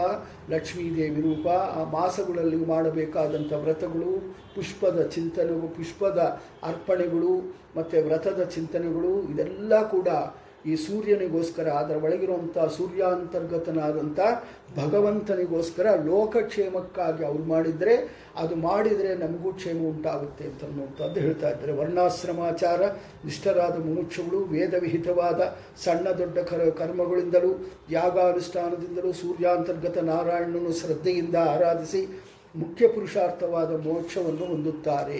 ಲಕ್ಷ್ಮೀದೇವಿ ರೂಪ, ಆ ಮಾಸಗಳಲ್ಲಿ ಮಾಡಬೇಕಾದಂಥ ವ್ರತಗಳು, ಪುಷ್ಪದ ಚಿಂತನೆಗಳು, ಪುಷ್ಪದ ಅರ್ಪಣೆಗಳು, ಮತ್ತು ವ್ರತದ ಚಿಂತನೆಗಳು, ಇದೆಲ್ಲ ಕೂಡ ಈ ಸೂರ್ಯನಿಗೋಸ್ಕರ, ಅದರ ಒಳಗಿರುವಂಥ ಸೂರ್ಯಾಂತರ್ಗತನಾದಂಥ ಭಗವಂತನಿಗೋಸ್ಕರ ಲೋಕಕ್ಷೇಮಕ್ಕಾಗಿ ಅವ್ರು ಮಾಡಿದರೆ, ಅದು ಮಾಡಿದರೆ ನಮಗೂ ಕ್ಷೇಮ ಉಂಟಾಗುತ್ತೆ ಅಂತ ಅನ್ನುವಂಥದ್ದು ಹೇಳ್ತಾ ಇದ್ದಾರೆ. ವರ್ಣಾಶ್ರಮಾಚಾರ, ನಿಷ್ಠರಾದ ಮುಮುಕ್ಷಗಳು, ವೇದವಿಹಿತವಾದ ಸಣ್ಣ ದೊಡ್ಡ ಕರ, ಕರ್ಮಗಳಿಂದಲೂ, ಯಾಗಾನುಷ್ಠಾನದಿಂದಲೂ ಸೂರ್ಯಾಂತರ್ಗತ ನಾರಾಯಣನನ್ನು ಶ್ರದ್ಧೆಯಿಂದ ಆರಾಧಿಸಿ ಮುಖ್ಯ ಪುರುಷಾರ್ಥವಾದ ಮೋಕ್ಷವನ್ನು ಹೊಂದುತ್ತಾರೆ.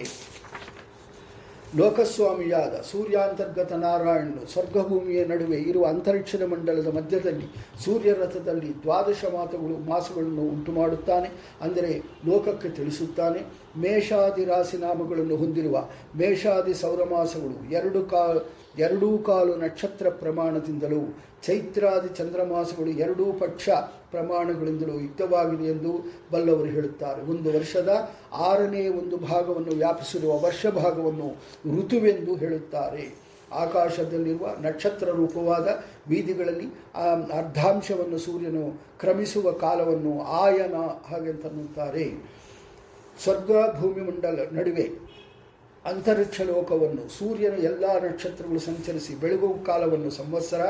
ಲೋಕಸ್ವಾಮಿಯಾದ ಸೂರ್ಯಾಂತರ್ಗತ ನಾರಾಯಣನು ಸ್ವರ್ಗಭೂಮಿಯ ನಡುವೆ ಇರುವ ಅಂತರಿಕ್ಷದ ಮಂಡಲದ ಮಧ್ಯದಲ್ಲಿ ಸೂರ್ಯರಥದಲ್ಲಿ ದ್ವಾದಶ ಮಾತುಗಳು ಮಾಸಗಳನ್ನು ಉಂಟು ಮಾಡುತ್ತಾನೆ ಅಂದರೆ ಲೋಕಕ್ಕೆ ತಿಳಿಸುತ್ತಾನೆ. ಮೇಷಾದಿ ರಾಶಿ ನಾಮಗಳನ್ನು ಹೊಂದಿರುವ ಮೇಷಾದಿ ಸೌರಮಾಸಗಳು ಎರಡು ಕಾ ಎರಡೂ ಕಾಲು ನಕ್ಷತ್ರ ಪ್ರಮಾಣದಿಂದಲೂ, ಚೈತ್ರಾದಿ ಚಂದ್ರಮಾಸಗಳು ಎರಡೂ ಪಕ್ಷ ಪ್ರಮಾಣಗಳಿಂದಲೂ ಯುಕ್ತವಾಗಿದೆ ಎಂದು ಬಲ್ಲವರು ಹೇಳುತ್ತಾರೆ. ಒಂದು ವರ್ಷದ ಆರನೇ ಒಂದು ಭಾಗವನ್ನು ವ್ಯಾಪಿಸಿರುವ ವರ್ಷ ಭಾಗವನ್ನು ಋತುವೆಂದು ಹೇಳುತ್ತಾರೆ. ಆಕಾಶದಲ್ಲಿರುವ ನಕ್ಷತ್ರ ರೂಪವಾದ ಬೀದಿಗಳಲ್ಲಿ ಅರ್ಧಾಂಶವನ್ನು ಸೂರ್ಯನು ಕ್ರಮಿಸುವ ಕಾಲವನ್ನು ಆಯನ ಹಾಗೆಂತನ್ನುತ್ತಾರೆ ಸ್ವರ್ಗ ಭೂಮಿ ಮಂಡಲ ನಡುವೆ ಅಂತರಿಕ್ಷ ಲೋಕವನ್ನು, ಸೂರ್ಯನ ಎಲ್ಲ ನಕ್ಷತ್ರಗಳು ಸಂಚರಿಸಿ ಬೆಳಗು ಕಾಲವನ್ನು ಸಂವತ್ಸರ,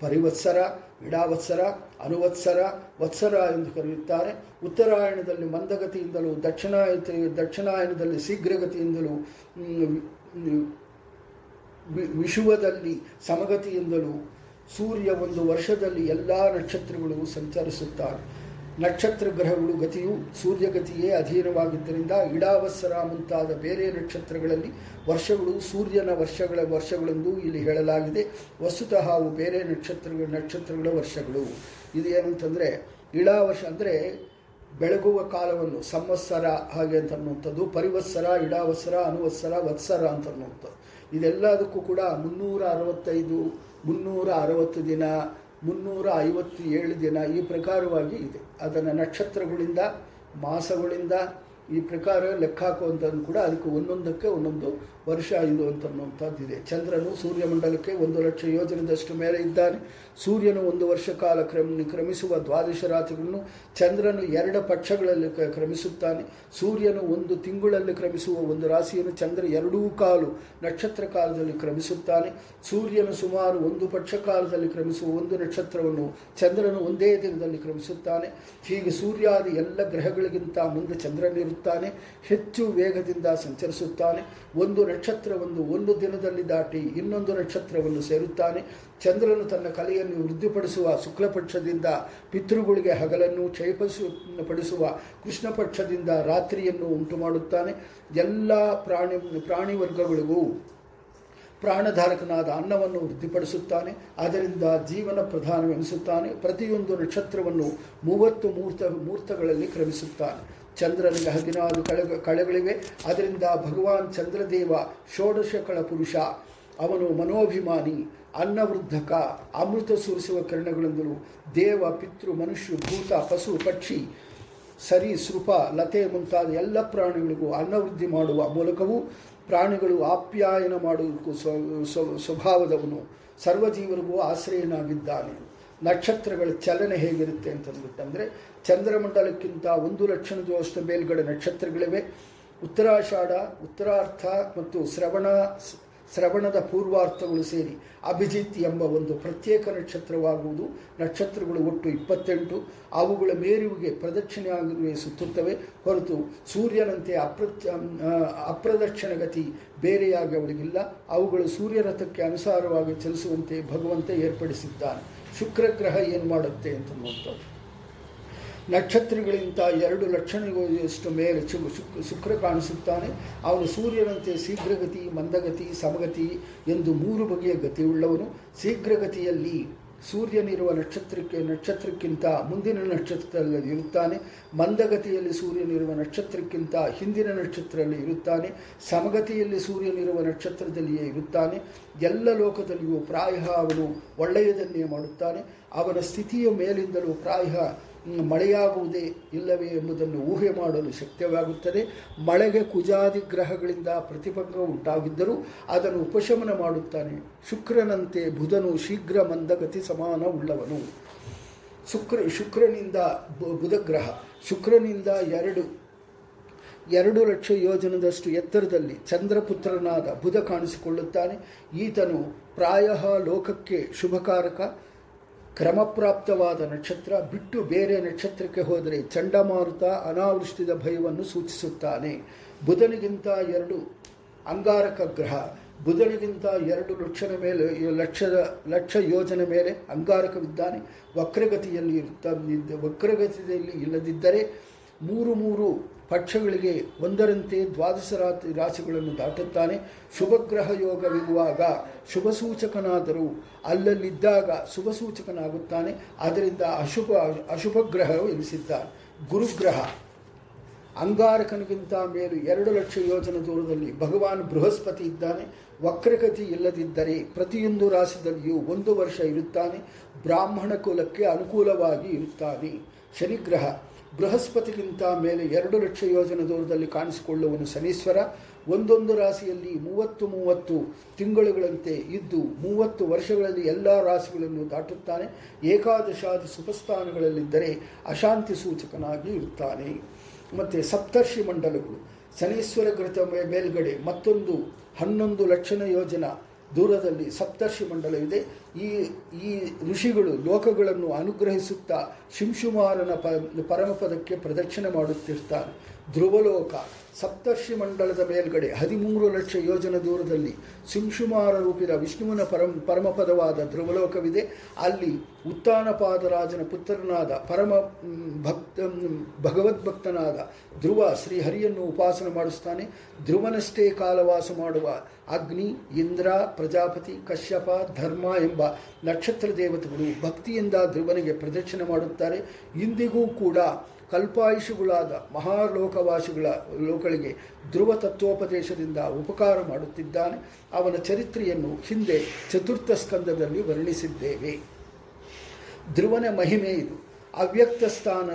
ಪರಿವತ್ಸರ ಇಡಾವತ್ಸರ ಅನುವತ್ಸರ, ವತ್ಸರ ಎಂದು ಕರೆಯುತ್ತಾರೆ. ಉತ್ತರಾಯಣದಲ್ಲಿ ಮಂದಗತಿಯಿಂದಲೂ, ದಕ್ಷಿಣಾಯತ, ದಕ್ಷಿಣಾಯನದಲ್ಲಿ ಶೀಘ್ರಗತಿಯಿಂದಲೂ ವಿಶುವದಲ್ಲಿ ಸಮಗತಿಯಿಂದಲೂ ಸೂರ್ಯ ಒಂದು ವರ್ಷದಲ್ಲಿ ಎಲ್ಲ ನಕ್ಷತ್ರಗಳು ಸಂಚರಿಸುತ್ತಾರೆ. ನಕ್ಷತ್ರ ಗ್ರಹಗಳು ಗತಿಯು ಸೂರ್ಯಗತಿಯೇ ಅಧೀನವಾಗಿದ್ದರಿಂದ ಇಡಾವತ್ಸರ ಮುಂತಾದ ಬೇರೆ ನಕ್ಷತ್ರಗಳಲ್ಲಿ ವರ್ಷಗಳು ಸೂರ್ಯನ ವರ್ಷಗಳ ವರ್ಷಗಳೆಂದು ಇಲ್ಲಿ ಹೇಳಲಾಗಿದೆ. ವಸ್ತುತಃ ಅವು ಬೇರೆ ನಕ್ಷತ್ರಗಳ ನಕ್ಷತ್ರಗಳ ವರ್ಷಗಳು. ಇದು ಏನಂತಂದರೆ ಇಡಾವರ್ಷ ಅಂದರೆ ಬೆಳಗುವ ಕಾಲವನ್ನು, ಸಂವತ್ಸರ ಹಾಗೆ ಅಂತ ಅನ್ನುವಂಥದ್ದು, ಪರಿವತ್ಸರ ಇಡಾವತ್ಸರ ಅನುವತ್ಸರ, ವತ್ಸರ ಅಂತ ಅನ್ನುವಂಥದ್ದು. ಇದೆಲ್ಲದಕ್ಕೂ ಕೂಡ ಮುನ್ನೂರ ಅರವತ್ತೈದು, ಮುನ್ನೂರ ಅರವತ್ತು ದಿನ ಮುನ್ನೂರ ಐವತ್ತು ಏಳು ದಿನ ಈ ಪ್ರಕಾರವಾಗಿ ಇದೆ. ಅದನ್ನು ನಕ್ಷತ್ರಗಳಿಂದ, ಮಾಸಗಳಿಂದ ಈ ಪ್ರಕಾರ ಲೆಕ್ಕ ಹಾಕುವಂಥದ್ದು ಕೂಡ ಅದಕ್ಕೆ ಒಂದೊಂದಕ್ಕೆ ಒಂದೊಂದು ವರ್ಷ ಇದು ಅಂತನ್ನುವಂಥದ್ದಿದೆ ಚಂದ್ರನು ಸೂರ್ಯಮಂಡಲಕ್ಕೆ ಒಂದು ಲಕ್ಷ ಯೋಜನದಷ್ಟು ಮೇಲೆ ಇದ್ದಾನೆ. ಸೂರ್ಯನು ಒಂದು ವರ್ಷ ಕಾಲ ಕ್ರಮ ಕ್ರಮಿಸುವ ದ್ವಾದಶ ರಾತ್ರಿಗಳನ್ನು ಚಂದ್ರನು ಎರಡು ಪಕ್ಷಗಳಲ್ಲಿ ಕ್ರಮಿಸುತ್ತಾನೆ. ಸೂರ್ಯನು ಒಂದು ತಿಂಗಳಲ್ಲಿ ಕ್ರಮಿಸುವ ಒಂದು ರಾಶಿಯನ್ನು ಚಂದ್ರ ಎರಡೂ ಕಾಲು ನಕ್ಷತ್ರ ಕಾಲದಲ್ಲಿ ಕ್ರಮಿಸುತ್ತಾನೆ. ಸೂರ್ಯನು ಸುಮಾರು ಒಂದು ಪಕ್ಷ ಕಾಲದಲ್ಲಿ ಕ್ರಮಿಸುವ ಒಂದು ನಕ್ಷತ್ರವನ್ನು ಚಂದ್ರನು ಒಂದೇ ದಿನದಲ್ಲಿ ಕ್ರಮಿಸುತ್ತಾನೆ. ಹೀಗೆ ಸೂರ್ಯಾದಿ ಎಲ್ಲ ಗ್ರಹಗಳಿಗಿಂತ ಮುಂದೆ ಚಂದ್ರನಿರುತ್ತಾನೆ. ಹೆಚ್ಚು ವೇಗದಿಂದ ಸಂಚರಿಸುತ್ತಾನೆ. ಒಂದು ನಕ್ಷತ್ರವನ್ನು ಒಂದು ದಿನದಲ್ಲಿ ದಾಟಿ ಇನ್ನೊಂದು ನಕ್ಷತ್ರವನ್ನು ಸೇರುತ್ತಾನೆ. ಚಂದ್ರನು ತನ್ನ ಕಲೆಯನ್ನು ವೃದ್ಧಿಪಡಿಸುವ ಶುಕ್ಲಪಕ್ಷದಿಂದ ಪಿತೃಗಳಿಗೆ ಹಗಲನ್ನು ಕ್ಷಯಪಡಿಸು ಪಡಿಸುವ ಕೃಷ್ಣ ರಾತ್ರಿಯನ್ನು ಉಂಟು ಮಾಡುತ್ತಾನೆ ಎಲ್ಲ ಪ್ರಾಣಿ ಪ್ರಾಣಿ ವರ್ಗಗಳಿಗೂ ಪ್ರಾಣಧಾರಕನಾದ ಅನ್ನವನ್ನು ವೃದ್ಧಿಪಡಿಸುತ್ತಾನೆ. ಅದರಿಂದ ಜೀವನ ಪ್ರಧಾನವೆನಿಸುತ್ತಾನೆ. ಪ್ರತಿಯೊಂದು ನಕ್ಷತ್ರವನ್ನು ಮೂವತ್ತು ಮೂರ್ತ, ಮೂರ್ತಗಳಲ್ಲಿ ಕ್ರಮಿಸುತ್ತಾನೆ. ಚಂದ್ರನಿಗೆ ಹದಿನಾರು ಕಳೆಗ, ಕಳೆಗಳಿವೆ. ಅದರಿಂದ ಭಗವಾನ್ ಚಂದ್ರದೇವ ಷೋಡಶಕಳ ಪುರುಷ. ಅವನು ಮನೋಭಿಮಾನಿ, ಅನ್ನವೃದ್ಧಕ, ಅಮೃತ ಸುರಿಸುವ ಕಿರಣಗಳಿಂದಲೂ ದೇವ, ಪಿತೃ, ಮನುಷ್ಯ, ಭೂತ, ಪಶು, ಪಕ್ಷಿ, ಸರಿ, ಸೃಪ, ಲತೆ ಮುಂತಾದ ಎಲ್ಲ ಪ್ರಾಣಿಗಳಿಗೂ ಅನ್ನವೃದ್ಧಿ ಮಾಡುವ ಮೂಲಕವೂ ಪ್ರಾಣಿಗಳು ಆಪ್ಯಾಯನ ಮಾಡುವುದಕ್ಕೂ ಸ್ವ- ಸ್ವ- ಸ್ವಭಾವದವನು ಸರ್ವಜೀವರಿಗೂ ಆಶ್ರಯನಾಗಿದ್ದಾನೆ. ನಕ್ಷತ್ರಗಳ ಚಲನೆ ಹೇಗಿರುತ್ತೆ ಅಂತಂದ್ಬಿಟ್ಟಂದರೆ ಚಂದ್ರಮಂಡಲಕ್ಕಿಂತ ಒಂದು ಲಕ್ಷಣದಷ್ಟು ಮೇಲ್ಗಡೆ ನಕ್ಷತ್ರಗಳಿವೆ. ಉತ್ತರಾಷಾಢ ಉತ್ತರಾರ್ಥ ಮತ್ತು ಶ್ರವಣ ಶ್ರವಣದ ಪೂರ್ವಾರ್ಥಗಳು ಸೇರಿ ಅಭಿಜಿತ್ ಎಂಬ ಒಂದು ಪ್ರತ್ಯೇಕ ನಕ್ಷತ್ರವಾಗುವುದು. ನಕ್ಷತ್ರಗಳು ಒಟ್ಟು ಇಪ್ಪತ್ತೆಂಟು. ಅವುಗಳ ಮೇರುವಿಗೆ ಪ್ರದಕ್ಷಿಣೆಯಾಗಿ ಸುತ್ತುತ್ತವೆ. ಹೊರತು ಸೂರ್ಯನಂತೆ ಅಪ್ರತ್ಯ ಆ, ಅಪ್ರದಕ್ಷಿಣಗತಿ ಬೇರೆಯಾಗಿ ಅವಳಿಗಿಲ್ಲ. ಅವುಗಳು ಸೂರ್ಯರಥಕ್ಕೆ ಅನುಸಾರವಾಗಿ ಚಲಿಸುವಂತೆ ಭಗವಂತ ಏರ್ಪಡಿಸಿದ್ದಾನೆ. ಶುಕ್ರ ಗ್ರಹ ಏನು ಮಾಡುತ್ತೆ ಅಂತ ನೋಡ್ತಾರೆ ನಕ್ಷತ್ರಗಳಿಂದ ಎರಡು ಲಕ್ಷಣಗಳಷ್ಟು ಮೇಲೆ ಶುಕ್ರ ಕಾಣಿಸುತ್ತಾನೆ. ಅವನು ಸೂರ್ಯನಂತೆ ಶೀಘ್ರಗತಿ, ಮಂದಗತಿ, ಸಮಗತಿ ಎಂದು ಮೂರು ಬಗೆಯ ಗತಿಯುಳ್ಳವನು. ಶೀಘ್ರಗತಿಯಲ್ಲಿ ಸೂರ್ಯನಿರುವ ನಕ್ಷತ್ರಕ್ಕೆ ನಕ್ಷತ್ರಕ್ಕಿಂತ ಮುಂದಿನ ನಕ್ಷತ್ರದಲ್ಲಿ ಇರುತ್ತಾನೆ. ಮಂದಗತಿಯಲ್ಲಿ ಸೂರ್ಯನಿರುವ ನಕ್ಷತ್ರಕ್ಕಿಂತ ಹಿಂದಿನ ನಕ್ಷತ್ರದಲ್ಲಿ ಇರುತ್ತಾನೆ. ಸಮಗತಿಯಲ್ಲಿ ಸೂರ್ಯನಿರುವ ನಕ್ಷತ್ರದಲ್ಲಿಯೇ ಇರುತ್ತಾನೆ. ಎಲ್ಲ ಲೋಕದಲ್ಲಿಯೂ ಪ್ರಾಯ ಅವನು ಒಳ್ಳೆಯದನ್ನೇ ಮಾಡುತ್ತಾನೆ. ಅವನ ಸ್ಥಿತಿಯ ಮೇಲಿಂದಲೂ ಪ್ರಾಯ ಮಳೆಯಾಗುವುದೇ ಇಲ್ಲವೇ ಎಂಬುದನ್ನು ಊಹೆ ಮಾಡಲು ಶಕ್ಯವಾಗುತ್ತದೆ ಮಳೆಗೆ ಕುಜಾದಿ ಗ್ರಹಗಳಿಂದ ಪ್ರತಿಭಂಗ ಉಂಟಾಗಿದ್ದರೂ ಅದನ್ನು ಉಪಶಮನ ಮಾಡುತ್ತಾನೆ. ಶುಕ್ರನಂತೆ ಬುಧನು ಶೀಘ್ರ ಮಂದಗತಿ ಸಮಾನ ಉಳ್ಳವನು ಶುಕ್ರ, ಶುಕ್ರನಿಂದ ಬುಧಗ್ರಹ. ಶುಕ್ರನಿಂದ ಎರಡು ಎರಡು ಲಕ್ಷ ಯೋಜನದಷ್ಟು ಎತ್ತರದಲ್ಲಿ ಚಂದ್ರಪುತ್ರನಾದ ಬುಧ ಕಾಣಿಸಿಕೊಳ್ಳುತ್ತಾನೆ. ಈತನು ಪ್ರಾಯ ಲೋಕಕ್ಕೆ ಶುಭಕಾರಕ. ಕ್ರಮಪ್ರಾಪ್ತವಾದ ನಕ್ಷತ್ರ ಬಿಟ್ಟು ಬೇರೆ ನಕ್ಷತ್ರಕ್ಕೆ ಹೋದರೆ ಚಂಡಮಾರುತ ಅನಾವೃಷ್ಟಿದ ಭಯವನ್ನು ಸೂಚಿಸುತ್ತಾನೆ. ಬುಧನಿಗಿಂತ ಎರಡು ಅಂಗಾರಕ ಗ್ರಹ, ಬುಧನಿಗಿಂತ ಎರಡು ಲಕ್ಷದ ಮೇಲೆ, ಲಕ್ಷದ, ಲಕ್ಷ ಯೋಜನೆ ಮೇಲೆ ಅಂಗಾರಕವಿದ್ದಾನೆ. ವಕ್ರಗತಿಯಲ್ಲಿ ಇರುತ್ತ ವಕ್ರಗತಿಯಲ್ಲಿ ಇಲ್ಲದಿದ್ದರೆ ಮೂರು ಮೂರು ಪಕ್ಷಗಳಿಗೆ ಒಂದರಂತೆ ದ್ವಾದಶ ರಾತ್ರಿ ರಾಶಿಗಳನ್ನು ದಾಟುತ್ತಾನೆ. ಶುಭಗ್ರಹ ಯೋಗವಿರುವಾಗ ಶುಭ ಸೂಚಕನಾದರೂ ಅಲ್ಲಲ್ಲಿದ್ದಾಗ ಶುಭ ಸೂಚಕನಾಗುತ್ತಾನೆ ಅದರಿಂದ ಅಶುಭ ಅಶುಭ ಗ್ರಹ ಎನಿಸಿದ್ದಾನೆ. ಗುರುಗ್ರಹ. ಅಂಗಾರಕನಿಗಿಂತ ಮೇಲು ಎರಡು ಲಕ್ಷ ಯೋಜನ ದೂರದಲ್ಲಿ ಭಗವಾನ್ ಬೃಹಸ್ಪತಿ ಇದ್ದಾನೆ. ವಕ್ರಗತಿ ಇಲ್ಲದಿದ್ದರೆ ಪ್ರತಿಯೊಂದು ರಾಶಿಯಲ್ಲಿಯೂ ಒಂದು ವರ್ಷ ಇರುತ್ತಾನೆ. ಬ್ರಾಹ್ಮಣ ಕುಲಕ್ಕೆ ಅನುಕೂಲವಾಗಿ ಇರುತ್ತಾನೆ. ಶನಿಗ್ರಹ. ಬೃಹಸ್ಪತಿಗಿಂತ ಮೇಲೆ ಎರಡು ಲಕ್ಷ ಯೋಜನೆ ದೂರದಲ್ಲಿ ಕಾಣಿಸಿಕೊಳ್ಳುವನು ಶನೀಶ್ವರ. ಒಂದೊಂದು ರಾಶಿಯಲ್ಲಿ ಮೂವತ್ತು ಮೂವತ್ತು ತಿಂಗಳುಗಳಂತೆ ಇದ್ದು ಮೂವತ್ತು ವರ್ಷಗಳಲ್ಲಿ ಎಲ್ಲ ರಾಶಿಗಳನ್ನು ದಾಟುತ್ತಾನೆ. ಏಕಾದಶಾದಿ ಸುಖಸ್ಥಾನಗಳಲ್ಲಿದ್ದರೆ ಅಶಾಂತಿ ಸೂಚಕನಾಗಿ ಇರುತ್ತಾನೆ. ಮತ್ತು ಸಪ್ತರ್ಷಿ ಮಂಡಲಗಳು. ಶನೀಶ್ವರ ಗ್ರಹ ಮೇಲ್ಗಡೆ ಮತ್ತೊಂದು ಹನ್ನೊಂದು ಲಕ್ಷಣ ಯೋಜನ. ದೂರದಲ್ಲಿ ಸಪ್ತರ್ಷಿ ಮಂಡಲವಿದೆ. ಈ ಈ ಋಷಿಗಳು ಲೋಕಗಳನ್ನು ಅನುಗ್ರಹಿಸುತ್ತಾ ಶಿಂಶುಮಾರನ ಪ ಪರಮಪದಕ್ಕೆ ಪ್ರದಕ್ಷಿಣೆ ಮಾಡುತ್ತಿರ್ತಾರೆ. ಧ್ರುವಲೋಕ ಸಪ್ತರ್ಷಿ ಮಂಡಲದ ಮೇಲ್ಗಡೆ ಹದಿಮೂರು ಲಕ್ಷ ಯೋಜನ ದೂರದಲ್ಲಿ ಸಿಂಶುಮಾರ ರೂಪಿದ ವಿಷ್ಣುವಿನ ಪರಂ ಪರಮಪದವಾದ ಧ್ರುವಲೋಕವಿದೆ. ಅಲ್ಲಿ ಉತ್ತಾನಪಾದರಾಜನ ಪುತ್ರನಾದ ಪರಮ ಭಕ್ತ ಭಗವದ್ಭಕ್ತನಾದ ಧ್ರುವ ಶ್ರೀಹರಿಯನ್ನು ಉಪಾಸನೆ ಮಾಡಿಸ್ತಾನೆ. ಧ್ರುವನಷ್ಟೇ ಕಾಲವಾಸ ಮಾಡುವ ಅಗ್ನಿ, ಇಂದ್ರ, ಪ್ರಜಾಪತಿ, ಕಶ್ಯಪ, ಧರ್ಮ ಎಂಬ ನಕ್ಷತ್ರ ದೇವತೆಗಳು ಭಕ್ತಿಯಿಂದ ಧ್ರುವನಿಗೆ ಪ್ರದಕ್ಷಿಣೆ ಮಾಡುತ್ತಾರೆ. ಇಂದಿಗೂ ಕೂಡ ಕಲ್ಪಾಯುಷುಗಳಾದ ಮಹಾಲೋಕವಾಸಿಗಳ ಲೋಕಗಳಿಗೆ ಧ್ರುವ ತತ್ವೋಪದೇಶದಿಂದ ಉಪಕಾರ ಮಾಡುತ್ತಿದ್ದಾನೆ. ಅವನ ಚರಿತ್ರೆಯನ್ನು ಹಿಂದೆ ಚತುರ್ಥ ಸ್ಕಂದದಲ್ಲಿ ವರ್ಣಿಸಿದ್ದೇವೆ. ಧ್ರುವನ ಮಹಿಮೆ ಇದು. ಅವ್ಯಕ್ತ ಸ್ಥಾನ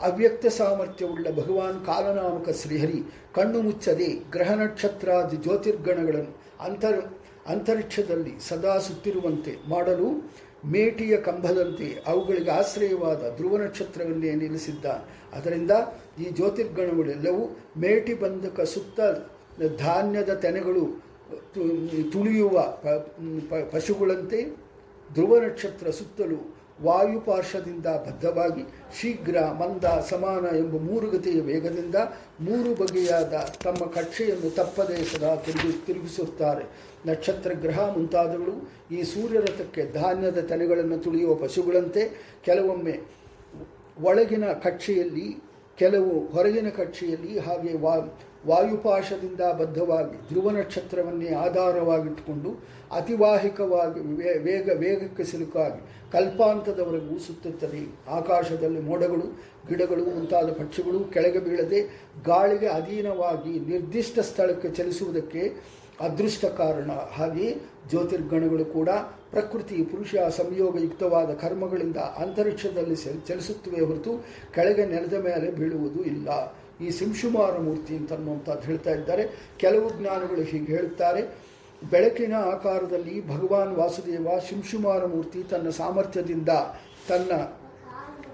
ಅವ್ಯಕ್ತ ಸಾಮರ್ಥ್ಯವುಳ್ಳ ಭಗವಾನ್ ಕಾಲನಾಮಕ ಶ್ರೀಹರಿ ಕಣ್ಣು ಮುಚ್ಚದೆ ಗ್ರಹ ನಕ್ಷತ್ರಾದಿ ಜ್ಯೋತಿರ್ಗಣಗಳನ್ನು ಅಂತರ್, ಅಂತರಿಕ್ಷದಲ್ಲಿ ಸದಾ ಸುತ್ತಿರುವಂತೆ ಮಾಡಲು ಮೇಟಿಯ ಕಂಬದಂತೆ ಅವುಗಳಿಗೆ ಆಶ್ರಯವಾದ ಧ್ರುವ ನಕ್ಷತ್ರವನ್ನೇ ನಿಲ್ಲಿಸಿದ್ದ ಅದರಿಂದ ಈ ಜ್ಯೋತಿರ್ಗಣಗಳೆಲ್ಲವೂ ಮೇಟಿ ಬಂಧಕ ಸುತ್ತ ಧಾನ್ಯದ ತೆನೆಗಳು ತುಳಿಯುವ ಪಶುಗಳಂತೆ ಧ್ರುವ ನಕ್ಷತ್ರ ಸುತ್ತಲೂ ವಾಯುಪಾರ್ಶ್ವದಿಂದ ಬದ್ಧವಾಗಿ ಶೀಘ್ರ ಮಂದ ಸಮಾನ ಎಂಬ ಮೂರು ಗತಿಯ ವೇಗದಿಂದ ಮೂರು ಬಗೆಯಾದ ತಮ್ಮ ಕಕ್ಷೆಯನ್ನು ತಪ್ಪದೇ ಸದಾ ತಿರುಗಿ, ತಿರುಗಿಸುತ್ತಾರೆ. ನಕ್ಷತ್ರ ಗ್ರಹ ಮುಂತಾದವುಗಳು ಈ ಸೂರ್ಯರಥಕ್ಕೆ ಧಾನ್ಯದ ತೆನೆಗಳನ್ನು ತುಳಿಯುವ ಪಶುಗಳಂತೆ ಕೆಲವೊಮ್ಮೆ ಒಳಗಿನ ಕಕ್ಷೆಯಲ್ಲಿ, ಕೆಲವು ಹೊರಗಿನ ಕಕ್ಷೆಯಲ್ಲಿ ಹಾಗೆ ವಾ, ವಾಯುಪಾಶದಿಂದ ಬದ್ಧವಾಗಿ ಧ್ರುವ ನಕ್ಷತ್ರವನ್ನೇ ಆಧಾರವಾಗಿಟ್ಟುಕೊಂಡು ಅತಿವಾಹಿಕವಾಗಿ ವೇಗ, ವೇಗಕ್ಕೆ ಸಿಲುಕಾಗಿ ಕಲ್ಪಾಂತದವರೆಗೂ ಸುತ್ತುತ್ತದೆ. ಆಕಾಶದಲ್ಲಿ ಮೋಡಗಳು, ಗಿಡಗಳು ಮುಂತಾದ ಪಕ್ಷಿಗಳು ಕೆಳಗೆ ಬೀಳದೆ ಗಾಳಿಗೆ ಅಧೀನವಾಗಿ ನಿರ್ದಿಷ್ಟ ಸ್ಥಳಕ್ಕೆ ಚಲಿಸುವುದಕ್ಕೆ ಅದೃಷ್ಟ ಕಾರಣ. ಹಾಗೆಯೇ ಜ್ಯೋತಿರ್ಗಣಗಳು ಕೂಡ ಪ್ರಕೃತಿ, ಪುರುಷ, ಸಂಯೋಗಯುಕ್ತವಾದ ಕರ್ಮಗಳಿಂದ ಅಂತರಿಕ್ಷದಲ್ಲಿ ಚಲಿಸುತ್ತವೆ ಹೊರತು ಕೆಳಗೆ ನೆಲದ ಮೇಲೆ ಬೀಳುವುದು ಇಲ್ಲ. ಈ ಸಿಂಶುಮಾರ ಮೂರ್ತಿ ಅಂತ ಅನ್ನುವಂಥದ್ದು ಹೇಳ್ತಾ ಇದ್ದಾರೆ. ಕೆಲವು ಜ್ಞಾನಗಳು ಹೀಗೆ ಹೇಳುತ್ತಾರೆ. ಬೆಳಕಿನ ಆಕಾರದಲ್ಲಿ ಭಗವಾನ್ ವಾಸುದೇವ ಶಿಂಶುಮಾರ ಮೂರ್ತಿ ತನ್ನ ಸಾಮರ್ಥ್ಯದಿಂದ ತನ್ನ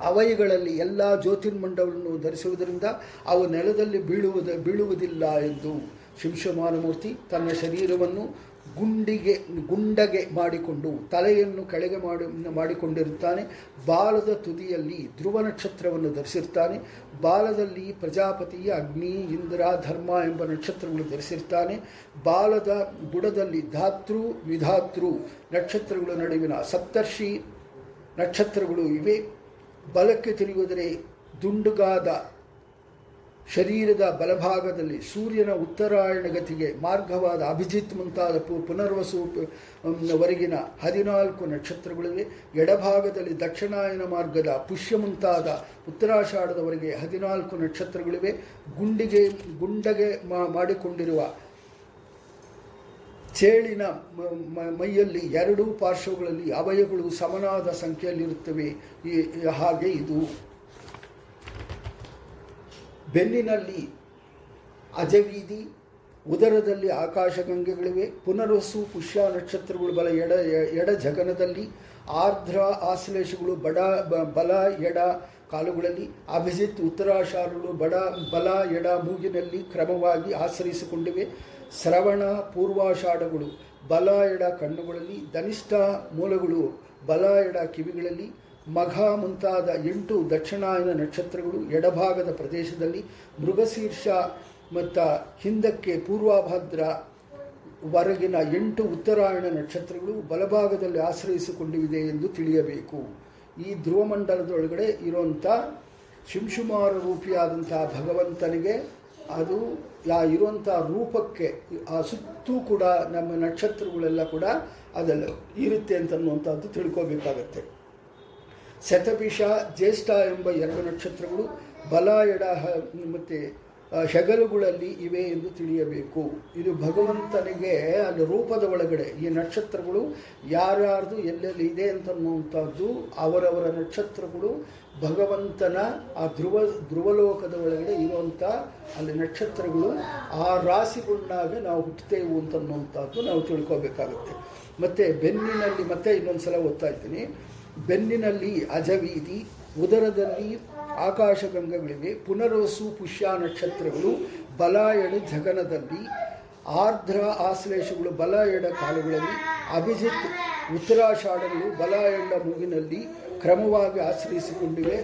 ಅವಯಗಳಲ್ಲಿ ಎಲ್ಲ ಜ್ಯೋತಿರ್ಮಂಡಲವನ್ನು ಧರಿಸುವುದರಿಂದ ಅವು ನೆಲದಲ್ಲಿ ಬೀಳುವುದ, ಬೀಳುವುದಿಲ್ಲ ಎಂದು ಶಿಂಶುಮಾರ ಮೂರ್ತಿ ತನ್ನ ಶರೀರವನ್ನು ಗುಂಡಿಗೆ, ಗುಂಡಗೆ ಮಾಡಿಕೊಂಡು, ತಲೆಯನ್ನು ಕೆಳಗೆ ಮಾಡಿ, ಮಾಡಿಕೊಂಡಿರುತ್ತಾನೆ. ಬಾಲದ ತುದಿಯಲ್ಲಿ ಧ್ರುವ ನಕ್ಷತ್ರವನ್ನು ಧರಿಸಿರ್ತಾನೆ. ಬಾಲದಲ್ಲಿ ಪ್ರಜಾಪತಿ ಅಗ್ನಿ, ಇಂದ್ರ, ಧರ್ಮ ಎಂಬ ನಕ್ಷತ್ರಗಳು ಧರಿಸಿರ್ತಾನೆ. ಬಾಲದ ಬುಡದಲ್ಲಿ ಧಾತೃ, ವಿಧಾತೃ ನಕ್ಷತ್ರಗಳ ನಡುವಿನ ಸಪ್ತರ್ಷಿ ನಕ್ಷತ್ರಗಳು ಇವೆ. ಬಲಕ್ಕೆ ತಿರುಗಿದರೆ ದುಂಡುಗಾದ ಶರೀರದ ಬಲಭಾಗದಲ್ಲಿ ಸೂರ್ಯನ ಉತ್ತರಾಯಣ ಗತಿಗೆ ಮಾರ್ಗವಾದ ಅಭಿಜಿತ್ ಮುಂತಾದ ಪು ಪುನರ್ವಸು ವರೆಗಿನ ಹದಿನಾಲ್ಕು ನಕ್ಷತ್ರಗಳಿವೆ. ಎಡಭಾಗದಲ್ಲಿ ದಕ್ಷಿಣಾಯನ ಮಾರ್ಗದ ಪುಷ್ಯ ಮುಂತಾದ ಉತ್ತರಾಷಾಢದವರೆಗೆ ಹದಿನಾಲ್ಕು ನಕ್ಷತ್ರಗಳಿವೆ. ಗುಂಡಿಗೆ, ಗುಂಡಗೆ ಮಾಡಿಕೊಂಡಿರುವ ಚೇಳಿನ ಮೈಯಲ್ಲಿ ಎರಡೂ ಪಾರ್ಶ್ವಗಳಲ್ಲಿ ಅವಯಗಳು ಸಮನಾದ ಸಂಖ್ಯೆಯಲ್ಲಿರುತ್ತವೆ. ಹಾಗೆ ಇದು. ಬೆನ್ನಿನಲ್ಲಿ ಅಜವೀದಿ ಉದರದಲ್ಲಿ ಆಕಾಶಗಂಗೆಗಳಿವೆ, ಪುನರ್ವಸು, ಪುಷ್ಯ ನಕ್ಷತ್ರಗಳು ಬಲ ಎಡ ಎಡ ಜಗನದಲ್ಲಿ ಆರ್ಧ್ರ ಆಶ್ಲೇಷಗಳು ಬಡ ಬಲ ಎಡ ಕಾಲುಗಳಲ್ಲಿ, ಅಭಿಜಿತ್ ಉತ್ತರಾಶಾಲುಗಳು ಬಡ, ಬಲ ಎಡ ಮೂಗಿನಲ್ಲಿ ಕ್ರಮವಾಗಿ ಆಶ್ರಯಿಸಿಕೊಂಡಿವೆ ಶ್ರವಣ ಪೂರ್ವಾಷಾಢಗಳು ಬಲ ಎಡ ಕಣ್ಣುಗಳಲ್ಲಿ, ಧನಿಷ್ಠ ಮೂಲಗಳು ಬಲ ಎಡ ಕಿವಿಗಳಲ್ಲಿ ಮಘ ಮುಂತಾದ ಎಂಟು ದಕ್ಷಿಣಾಯನ ನಕ್ಷತ್ರಗಳು ಎಡಭಾಗದ ಪ್ರದೇಶದಲ್ಲಿ ಮೃಗಶೀರ್ಷ ಮತ್ತು ಹಿಂದಕ್ಕೆ ಪೂರ್ವಭದ್ರ ವರೆಗಿನ ಎಂಟು ಉತ್ತರಾಯಣ ನಕ್ಷತ್ರಗಳು ಬಲಭಾಗದಲ್ಲಿ ಆಶ್ರಯಿಸಿಕೊಂಡಿವೆ ಎಂದು ತಿಳಿಯಬೇಕು. ಈ ಧ್ರುವಮಂಡಲದೊಳಗಡೆ ಇರುವಂಥ ಶಿಂಶುಮಾರ ರೂಪಿಯಾದಂಥ ಭಗವಂತನಿಗೆ ಅದು ಯಾ ಇರುವಂಥ ರೂಪಕ್ಕೆ ಆ ಸುತ್ತೂ ಕೂಡ ನಮ್ಮ ನಕ್ಷತ್ರಗಳೆಲ್ಲ ಕೂಡ ಅದೆಲ್ಲ ಇರುತ್ತೆ ಅಂತನ್ನುವಂಥದ್ದು ತಿಳ್ಕೋಬೇಕಾಗತ್ತೆ. ಶತಭಿಷ ಜ್ಯೇಷ್ಠ ಎಂಬ ಎರಡು ನಕ್ಷತ್ರಗಳು ಬಲ ಎಡ ಮತ್ತು ಶಗಲುಗಳಲ್ಲಿ ಇವೆ ಎಂದು ತಿಳಿಯಬೇಕು. ಇದು ಭಗವಂತನಿಗೆ ಅಲ್ಲಿ ರೂಪದ ಒಳಗಡೆ, ಈ ನಕ್ಷತ್ರಗಳು ಯಾರ್ಯಾರ್ದು ಎಲ್ಲೆಲ್ಲಿ ಇದೆ ಅಂತನ್ನುವಂಥದ್ದು, ಅವರವರ ನಕ್ಷತ್ರಗಳು ಭಗವಂತನ ಆ ಧ್ರುವ, ಧ್ರುವಲೋಕದ ಒಳಗಡೆ ಇರುವಂಥ ಅಲ್ಲಿ ನಕ್ಷತ್ರಗಳು ಆ ರಾಶಿಗಳನ್ನಾಗ ನಾವು ಹುಟ್ಟುತ್ತೇವು ಅಂತನ್ನುವಂಥದ್ದು ನಾವು ತಿಳ್ಕೋಬೇಕಾಗುತ್ತೆ. ಮತ್ತು ಬೆನ್ನಿನಲ್ಲಿ ಮತ್ತೆ ಇನ್ನೊಂದು ಸಲ ಓದ್ತಾ ಬೆನ್ನಿನಲ್ಲಿ ಅಜವೀತಿ ಉದರದಲ್ಲಿ ಆಕಾಶಗಂಗಗಳಿವೆ. ಪುನರ್ವಸು ಪುಷ್ಯ ನಕ್ಷತ್ರಗಳು ಬಲ ಎಡ ಜಗನದಲ್ಲಿ, ಆರ್ದ್ರ ಆಶ್ಲೇಷಗಳು ಬಲ ಎಡ ಕಾಲುಗಳಲ್ಲಿ, ಅಭಿಜಿತ್ ಉತ್ತರಾಷಾಢಗಳು ಬಲ ಎಡ ಮೂಗಿನಲ್ಲಿ ಕ್ರಮವಾಗಿ ಆಶ್ರಯಿಸಿಕೊಂಡಿವೆ.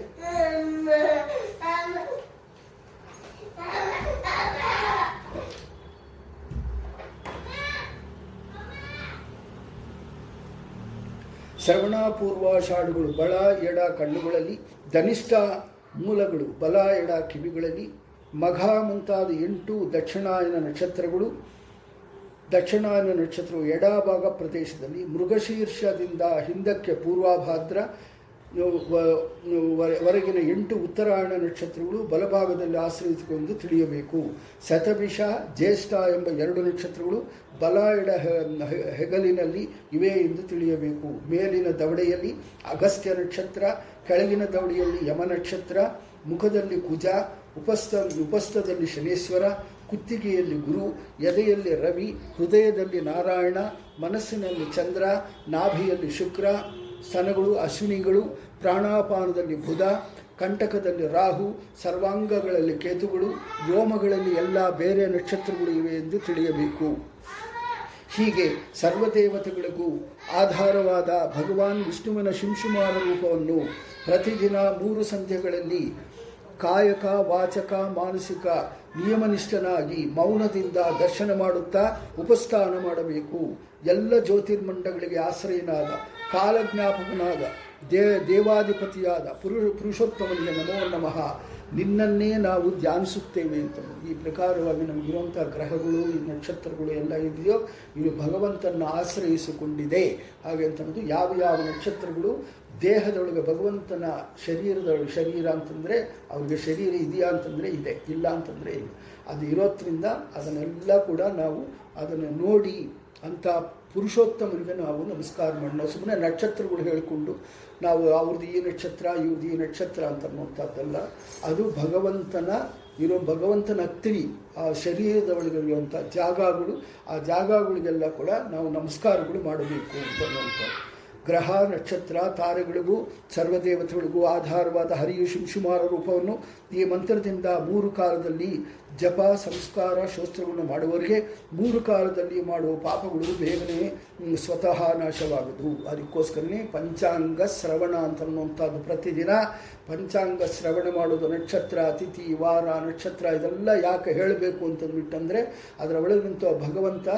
ಶ್ರವಣಪೂರ್ವಾಷಾಢಗಳು ಬಲ ಎಡ ಕಣ್ಣುಗಳಲ್ಲಿ, ಧನಿಷ್ಠ ಮೂಲಗಳು ಬಲ, ಎಡ ಕಿವಿಗಳಲ್ಲಿ, ಮಘ ಮುಂತಾದ ಎಂಟು ದಕ್ಷಿಣಾಯನ ನಕ್ಷತ್ರಗಳು, ದಕ್ಷಿಣಾಯನ ನಕ್ಷತ್ರವು ಎಡಭಾಗ ಪ್ರದೇಶದಲ್ಲಿ ಮೃಗಶೀರ್ಷದಿಂದ ಹಿಂದಕ್ಕೆ ಪೂರ್ವಭಾದ್ರ ವರೆಗಿನ ಎಂಟು ಉತ್ತರಾಯಣ ನಕ್ಷತ್ರಗಳು ಬಲಭಾಗದಲ್ಲಿ ಆಶ್ರಯಿಸಿಕೊಂಡು ತಿಳಿಯಬೇಕು. ಶತಭಿಷ, ಜ್ಯೇಷ್ಠ ಎಂಬ ಎರಡು ನಕ್ಷತ್ರಗಳು ಬಲ ಎಡ ಹೆಗಲಿನಲ್ಲಿ ಇವೆ ಎಂದು ತಿಳಿಯಬೇಕು. ಮೇಲಿನ ದವಡೆಯಲ್ಲಿ ಅಗಸ್ತ್ಯ ನಕ್ಷತ್ರ, ಕೆಳಗಿನ ದವಡೆಯಲ್ಲಿ ಯಮ ನಕ್ಷತ್ರ, ಮುಖದಲ್ಲಿ ಕುಜ, ಉಪಸ್ಥ, ಉಪಸ್ಥದಲ್ಲಿ ಶನೇಶ್ವರ, ಕುತ್ತಿಗೆಯಲ್ಲಿ ಗುರು, ಎದೆಯಲ್ಲಿ ರವಿ, ಹೃದಯದಲ್ಲಿ ನಾರಾಯಣ, ಮನಸ್ಸಿನಲ್ಲಿ ಚಂದ್ರ, ನಾಭಿಯಲ್ಲಿ ಶುಕ್ರ ಸ್ತನಗಳು, ಅಶ್ವಿನಿಗಳು, ಪ್ರಾಣಾಪಾನದಲ್ಲಿ ಬುಧ, ಕಂಟಕದಲ್ಲಿ ರಾಹು, ಸರ್ವಾಂಗಗಳಲ್ಲಿ ಕೇತುಗಳು, ವ್ಯೋಮಗಳಲ್ಲಿ ಎಲ್ಲ ಬೇರೆ ನಕ್ಷತ್ರಗಳು ಇವೆ ಎಂದು ತಿಳಿಯಬೇಕು. ಹೀಗೆ ಸರ್ವದೇವತೆಗಳಿಗೂ ಆಧಾರವಾದ ಭಗವಾನ್ ವಿಷ್ಣುವಿನ ಶಿಂಶುಮಾರ ರೂಪವನ್ನು ಪ್ರತಿದಿನ ಮೂರು ಸಂಧ್ಯೆಗಳಲ್ಲಿ ಕಾಯಕ, ವಾಚಕ, ಮಾನಸಿಕ ನಿಯಮನಿಷ್ಠನಾಗಿ ಮೌನದಿಂದ ದರ್ಶನ ಮಾಡುತ್ತಾ ಉಪಸ್ಥಾನ ಮಾಡಬೇಕು. ಎಲ್ಲ ಜ್ಯೋತಿರ್ಮಂಡಗಳಿಗೆ ಆಶ್ರಯನಾದ ಕಾಲಜ್ಞಾಪಕನಾದ ದೇ, ದೇವಾಧಿಪತಿಯಾದ ಪುರುಷ, ಪುರುಷೋತ್ತಮನಿಗೆ ನಮೋ ನಮಃ. ನಿನ್ನನ್ನೇ ನಾವು ಧ್ಯಾನಿಸುತ್ತೇವೆ ಅಂತ ಈ ಪ್ರಕಾರವಾಗಿ ನಮಗಿರುವಂಥ ಗ್ರಹಗಳು, ಈ ನಕ್ಷತ್ರಗಳು ಎಲ್ಲ ಇದೆಯೋ ಇದು ಭಗವಂತನ ಆಶ್ರಯಿಸಿಕೊಂಡಿದೆ. ಹಾಗೆ ಅಂತಂದು ಯಾವ ಯಾವ ನಕ್ಷತ್ರಗಳು? ದೇಹದೊಳಗೆ ಭಗವಂತನ ಶರೀರದೊಳಗೆ ಶರೀರ ಅಂತಂದರೆ, ಅವ್ರಿಗೆ ಶರೀರ ಇದೆಯಾ ಅಂತಂದರೆ ಇದೆ, ಇಲ್ಲ ಅಂತಂದರೆ ಇಲ್ಲ. ಅದು ಇರೋದ್ರಿಂದ ಅದನ್ನೆಲ್ಲ ಕೂಡ ನಾವು ಅದನ್ನು ನೋಡಿ ಅಂಥ ಪುರುಷೋತ್ತಮನಿಗೆ ನಾವು ನಮಸ್ಕಾರ ಮಾಡೋಣ. ಸುಮ್ಮನೆ ನಕ್ಷತ್ರಗಳು ಹೇಳಿಕೊಂಡು ನಾವು ಅವ್ರದ್ದು ಈ ನಕ್ಷತ್ರ, ಇವ್ರದ್ದು ಈ ನಕ್ಷತ್ರ ಅಂತ ಅನ್ನುವಂಥದ್ದಲ್ಲ. ಅದು ಭಗವಂತನ ಇರೋ ಭಗವಂತನ ಹತ್ತಿರಿ ಆ ಶರೀರದ ಒಳಗೆ ಇರುವಂಥ ಜಾಗಗಳು, ಆ ಜಾಗಗಳಿಗೆಲ್ಲ ಕೂಡ ನಾವು ನಮಸ್ಕಾರಗಳು ಮಾಡಬೇಕು ಅಂತ ಅನ್ನುವಂಥದ್ದು. ಗ್ರಹ, ನಕ್ಷತ್ರ, ತಾರೆಗಳಿಗೂ, ಸರ್ವದೇವತೆಗಳಿಗೂ ಆಧಾರವಾದ ಹರಿಯು ಶಿಂಶುಮಾರ ರೂಪವನ್ನು ಈ ಮಂತ್ರದಿಂದ ಮೂರು ಕಾಲದಲ್ಲಿ ಜಪ, ಸಂಸ್ಕಾರ, ಶೋಸ್ತ್ರಗಳನ್ನು ಮಾಡುವವರಿಗೆ ಮೂರು ಕಾಲದಲ್ಲಿ ಮಾಡುವ ಪಾಪಗಳು ಬೇಗನೆ ಸ್ವತಃ ನಾಶವಾಗದು. ಅದಕ್ಕೋಸ್ಕರನೇ ಪಂಚಾಂಗ ಶ್ರವಣ ಅಂತ ಅನ್ನುವಂಥದ್ದು ಪ್ರತಿದಿನ. ಪಂಚಾಂಗ ಶ್ರವಣ ಮಾಡೋದು ನಕ್ಷತ್ರ, ಅತಿಥಿ, ವಾರ, ನಕ್ಷತ್ರ, ಇದೆಲ್ಲ ಯಾಕೆ ಹೇಳಬೇಕು ಅಂತಂದ್ಬಿಟ್ಟಂದರೆ ಅದರ ಒಳಗಿಂತ ಭಗವಂತ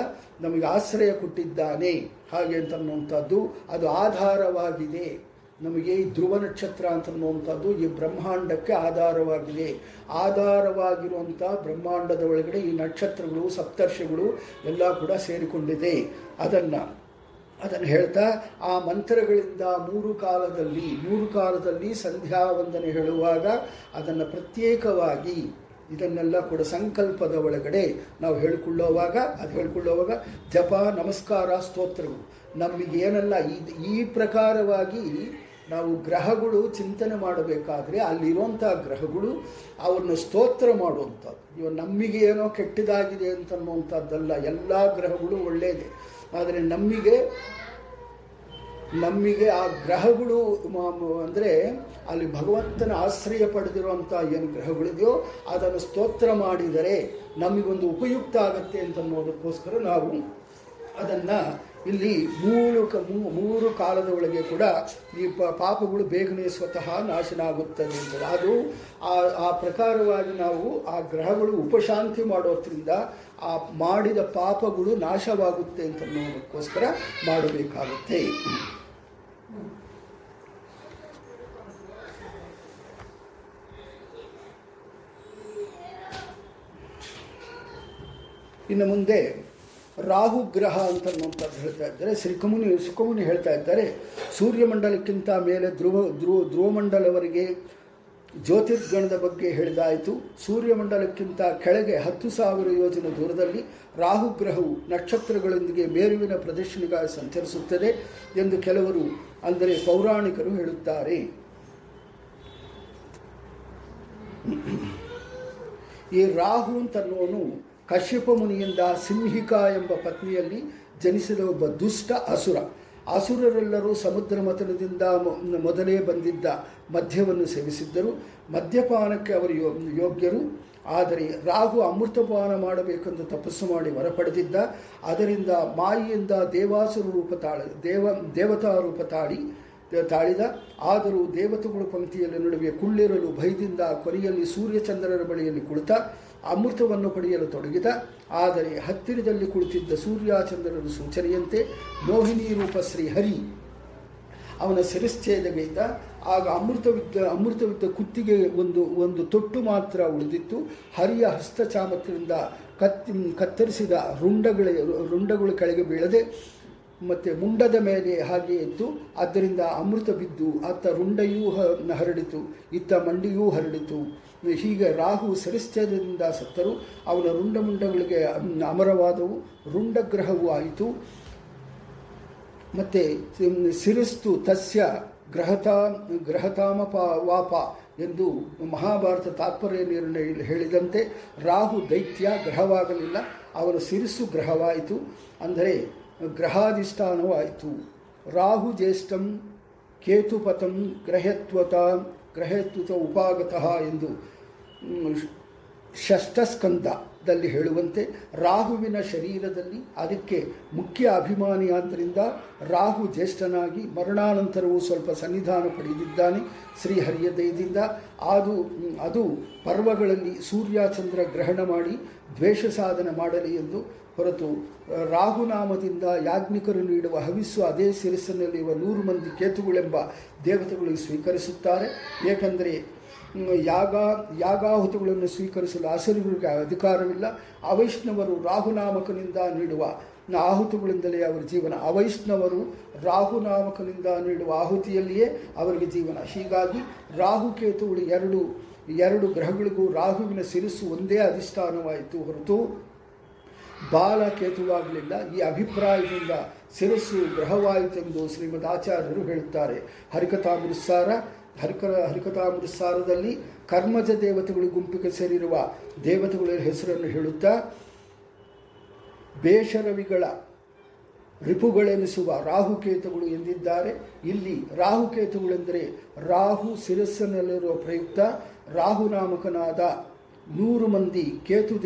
ನಮಗೆ ಆಶ್ರಯ ಕೊಟ್ಟಿದ್ದಾನೆ. ಹಾಗೆ ಅಂತನ್ನುವಂಥದ್ದು. ಅದು ಆಧಾರವಾಗಿದೆ. ನಮಗೆ ಈ ಧ್ರುವ ನಕ್ಷತ್ರ ಅಂತನ್ನುವಂಥದ್ದು ಈ ಬ್ರಹ್ಮಾಂಡಕ್ಕೆ ಆಧಾರವಾಗಿದೆ. ಆಧಾರವಾಗಿರುವಂಥ ಬ್ರಹ್ಮಾಂಡದ ಒಳಗಡೆ ಈ ನಕ್ಷತ್ರಗಳು, ಸಪ್ತರ್ಷಿಗಳು ಎಲ್ಲ ಕೂಡ ಸೇರಿಕೊಂಡಿದೆ. ಅದನ್ನು ಅದನ್ನು ಹೇಳ್ತಾ, ಆ ಮಂತ್ರಗಳಿಂದ ಮೂರು ಕಾಲದಲ್ಲಿ ಮೂರು ಕಾಲದಲ್ಲಿ ಸಂಧ್ಯಾ ವಂದನೆ ಹೇಳುವಾಗ ಅದನ್ನು ಪ್ರತ್ಯೇಕವಾಗಿ ಇದನ್ನೆಲ್ಲ ಕೂಡ ಸಂಕಲ್ಪದ ಒಳಗಡೆ ನಾವು ಹೇಳಿಕೊಳ್ಳೋವಾಗ, ಅದು ಹೇಳ್ಕೊಳ್ಳೋವಾಗ ಜಪ, ನಮಸ್ಕಾರ, ಸ್ತೋತ್ರಗಳು. ನಮಗೆ ಏನಲ್ಲ, ಈ ಈ ಪ್ರಕಾರವಾಗಿ ನಾವು ಗ್ರಹಗಳು ಚಿಂತನೆ ಮಾಡಬೇಕಾದ್ರೆ ಅಲ್ಲಿರುವಂಥ ಗ್ರಹಗಳು ಅವನ್ನು ಸ್ತೋತ್ರ ಮಾಡುವಂಥದ್ದು. ಇವ ನಮಗೆ ಏನೋ ಕೆಟ್ಟದಾಗಿದೆ ಅಂತನ್ನುವಂಥದ್ದಲ್ಲ, ಎಲ್ಲ ಗ್ರಹಗಳು ಒಳ್ಳೆಯದೇ ಆದರೆ ನಮಗೆ ನಮಗೆ ಆ ಗ್ರಹಗಳು ಅಂದರೆ ಅಲ್ಲಿ ಭಗವಂತನ ಆಶ್ರಯ ಪಡೆದಿರುವಂಥ ಏನು ಗ್ರಹಗಳಿದೆಯೋ ಅದನ್ನು ಸ್ತೋತ್ರ ಮಾಡಿದರೆ ನಮಗೊಂದು ಉಪಯುಕ್ತ ಆಗತ್ತೆ ಅಂತನ್ನೋದಕ್ಕೋಸ್ಕರ ನಾವು ಅದನ್ನು ಇಲ್ಲಿ ಮೂರು ಮೂರು ಕಾಲದ ಒಳಗೆ ಕೂಡ ಈ ಪಾಪಗಳು ಬೇಗನೆ ಸ್ವತಃ ನಾಶನ ಆಗುತ್ತದೆ ಅಂತ ಅದು ಆ ಆ ಪ್ರಕಾರವಾಗಿ ನಾವು ಆ ಗ್ರಹಗಳು ಉಪಶಾಂತಿ ಮಾಡೋದ್ರಿಂದ ಆ ಮಾಡಿದ ಪಾಪಗಳು ನಾಶವಾಗುತ್ತೆ ಅಂತ ಅನ್ನೋದಕ್ಕೋಸ್ಕರ ಮಾಡಬೇಕಾಗುತ್ತೆ. ಇನ್ನು ಮುಂದೆ ರಾಹು ಗ್ರಹ ಅಂತನ್ನುವಂಥದ್ದು ಹೇಳ್ತಾ ಇದ್ದಾರೆ. ಶ್ರೀಕಮುನಿ ಸುಖಮುನಿ ಹೇಳ್ತಾ ಇದ್ದಾರೆ. ಸೂರ್ಯಮಂಡಲಕ್ಕಿಂತ ಮೇಲೆ ಧ್ರುವ ಧ್ರುವ ಧ್ರುವಮಂಡಲವರೆಗೆ ಜ್ಯೋತಿರ್ಗಣದ ಬಗ್ಗೆ ಹೇಳಿದಾಯಿತು. ಸೂರ್ಯಮಂಡಲಕ್ಕಿಂತ ಕೆಳಗೆ ಹತ್ತು ಸಾವಿರ ಯೋಜನೆ ದೂರದಲ್ಲಿ ರಾಹುಗ್ರಹವು ನಕ್ಷತ್ರಗಳೊಂದಿಗೆ ಮೇರುವಿನ ಪ್ರದರ್ಶನಿಗಾಗಿ ಸಂಚರಿಸುತ್ತದೆ ಎಂದು ಕೆಲವರು, ಅಂದರೆ ಪೌರಾಣಿಕರು ಹೇಳುತ್ತಾರೆ. ಈ ರಾಹು ಅಂತನ್ನುವನು ಕಶ್ಯಪ ಮುನಿಯಿಂದ ಸಿಂಹಿಕಾ ಎಂಬ ಪತ್ನಿಯಲ್ಲಿ ಜನಿಸಿದ ಒಬ್ಬ ದುಷ್ಟ ಅಸುರ. ಅಸುರರೆಲ್ಲರೂ ಸಮುದ್ರ ಮಥನದಿಂದ ಮೊ- ಮೊದಲೇ ಬಂದಿದ್ದ ಮದ್ಯವನ್ನು ಸೇವಿಸಿದ್ದರು. ಮದ್ಯಪಾನಕ್ಕೆ ಅವರು ಯೋಗ್ಯರು. ಆದರೆ ರಾಹು ಅಮೃತಪಾನ ಮಾಡಬೇಕೆಂದು ತಪಸ್ಸು ಮಾಡಿ ವರ ಪಡೆದಿದ್ದ ಅದರಿಂದ ಮಾಯಿಯಿಂದ ದೇವಾಸುರ ರೂಪ ತಾಳ, ದೇವ, ದೇವತಾ ರೂಪ ತಾಳಿ, ತಾಳಿದ. ಆದರೂ ದೇವತೆಗಳು ಪಂಕ್ತಿಯಲ್ಲಿ ನಡುವೆ ಕುಳ್ಳಿರಲು ಭಯದಿಂದ ಕೊನೆಯಲ್ಲಿ ಸೂರ್ಯಚಂದ್ರರ ಬಳಿಯಲ್ಲಿ ಕುಳಿತ. ಅಮೃತವನ್ನು ಪಡೆಯಲು ತೊಡಗಿದ, ಆದರೆ ಹತ್ತಿರದಲ್ಲಿ ಕುಳಿತಿದ್ದ ಸೂರ್ಯಚಂದ್ರನ ಸೂಚನೆಯಂತೆ ಮೋಹಿನಿ ರೂಪ ಶ್ರೀಹರಿ ಅವನ ಶಿರಶ್ಛೇದಗೈದ ಆಗ ಅಮೃತವಿದ್ದ ಅಮೃತವಿದ್ದ ಕುತ್ತಿಗೆ ಒಂದು ಒಂದು ತೊಟ್ಟು ಮಾತ್ರ ಉಳಿದಿತ್ತು. ಹರಿಯ ಹಸ್ತಚಾಮತ್ರದಿಂದ ಕತ್ತಿ, ಕತ್ತರಿಸಿದ ರುಂಡಗಳ, ರುಂಡಗಳು ಕೆಳಗೆ ಬೀಳದೆ ಮತ್ತು ಮುಂಡದ ಮೇಲೆ ಹಾಗೆ ಇತ್ತು. ಆದ್ದರಿಂದ ಅಮೃತ ಬಿದ್ದು ಅತ್ತ ರುಂಡೆಯೂ ಹರಡಿತು, ಇತ್ತ ಮಂಡಿಯೂ ಹರಡಿತು. ಹೀಗೆ ರಾಹು ಸರಿಶ್ಚರ್ಯದಿಂದ ಸತ್ತರು, ಅವನ ರುಂಡ ಮುಂಡಗಳಿಗೆ ಅಮರವಾದವು ರುಂಡಗ್ರಹವೂ ಆಯಿತು. ಮತ್ತು ಸಿರಿಸ್ತು ತಸ್ಯ ಗ್ರಹತಾ ಗ್ರಹತಾಮ ವಾಪ ಎಂದು ಮಹಾಭಾರತ ತಾತ್ಪರ್ಯ ನಿರ್ಣಯ ಹೇಳಿದಂತೆ ರಾಹು ದೈತ್ಯ ಗ್ರಹವಾಗಲಿಲ್ಲ, ಅವನ ಸಿರಿಸು ಗ್ರಹವಾಯಿತು. ಅಂದರೆ ಗ್ರಹಾಧಿಷ್ಠಾನವೂ ಆಯಿತು ರಾಹು ಜ್ಯೇಷ್ಠಂ ಕೇತುಪಥಂ ಗ್ರಹತ್ವತ ಗ್ರಹತ್ವತ ಉಪಾಗತಃ ಎಂದು ಷಷ್ಠ ಷಷ್ಠಸ್ಕಂದದಲ್ಲಿ ಹೇಳುವಂತೆ ರಾಹುವಿನ ಶರೀರದಲ್ಲಿ ಅದಕ್ಕೆ ಮುಖ್ಯ ಅಭಿಮಾನಿಯಾದ್ದರಿಂದ ರಾಹು ಜ್ಯೇಷ್ಠನಾಗಿ ಮರಣಾನಂತರವೂ ಸ್ವಲ್ಪ ಸನ್ನಿಧಾನ ಪಡೆದಿದ್ದಾನೆ ಶ್ರೀಹರಿಯ ದಯದಿಂದ. ಅದು ಅದು ಪರ್ವಗಳಲ್ಲಿ ಸೂರ್ಯಚಂದ್ರ ಗ್ರಹಣ ಮಾಡಿ ದ್ವೇಷ ಸಾಧನೆ ಮಾಡಲಿ ಎಂದು ಹೊರತು ರಾಹುನಾಮದಿಂದ ಯಾಜ್ಞಿಕರು ನೀಡುವ ಹವಿಸ್ಸು ಅದೇ ಶಿರಸ್ಸಿನಲ್ಲಿರುವ ನೂರು ಮಂದಿ ಕೇತುಗಳೆಂಬ ದೇವತೆಗಳು ಸ್ವೀಕರಿಸುತ್ತಾರೆ. ಏಕೆಂದರೆ ಯಾಗ, ಯಾಗಾಹುತಿಗಳನ್ನು ಸ್ವೀಕರಿಸಲು ಅಸುರರಿಗೆ ಅಧಿಕಾರವಿಲ್ಲ. ಅವೈಷ್ಣವರು ರಾಹುನಾಮಕನಿಂದ ನೀಡುವ ಆಹುತಿಗಳಿಂದಲೇ ಅವರ ಜೀವನ. ಅವೈಷ್ಣವರು ರಾಹುನಾಮಕನಿಂದ ನೀಡುವ ಆಹುತಿಯಲ್ಲಿಯೇ ಅವರಿಗೆ ಜೀವನ. ಹೀಗಾಗಿ ರಾಹುಕೇತುಗಳು ಎರಡು ಎರಡು ಗ್ರಹಗಳಿಗೂ ರಾಹುವಿನ ಸಿರಿಸು ಒಂದೇ ಅಧಿಷ್ಠಾನವಾಯಿತು ಹೊರತು ಬಾಲ ಕೇತುವಾಗಲಿಲ್ಲ. ಈ ಅಭಿಪ್ರಾಯದಿಂದ ಶಿರಸ್ಸು ಗ್ರಹವಾಯಿತೆಂದು ಶ್ರೀಮದ್ ಆಚಾರ್ಯರು ಹೇಳುತ್ತಾರೆ. ಹರಿಕಥಾಮೃತ್ಸಾರ, ಹರಿಕ, ಹರಿಕಥಾಮೃತ್ಸಾರದಲ್ಲಿ ಕರ್ಮಜ ದೇವತೆಗಳು ಗುಂಪಿಗೆ ಸೇರಿರುವ ದೇವತೆಗಳ ಹೆಸರನ್ನು ಹೇಳುತ್ತಾ, ಬೇಷರವಿಗಳ ರಿಪುಗಳೆನಿಸುವ ರಾಹುಕೇತುಗಳು ಎಂದಿದ್ದಾರೆ. ಇಲ್ಲಿ ರಾಹುಕೇತುಗಳೆಂದರೆ ರಾಹು ಶಿರಸ್ಸಿನಲ್ಲಿರುವ ಪ್ರಯುಕ್ತ ರಾಹುನಾಮಕನಾದ ನೂರು ಮಂದಿ ಕೇತು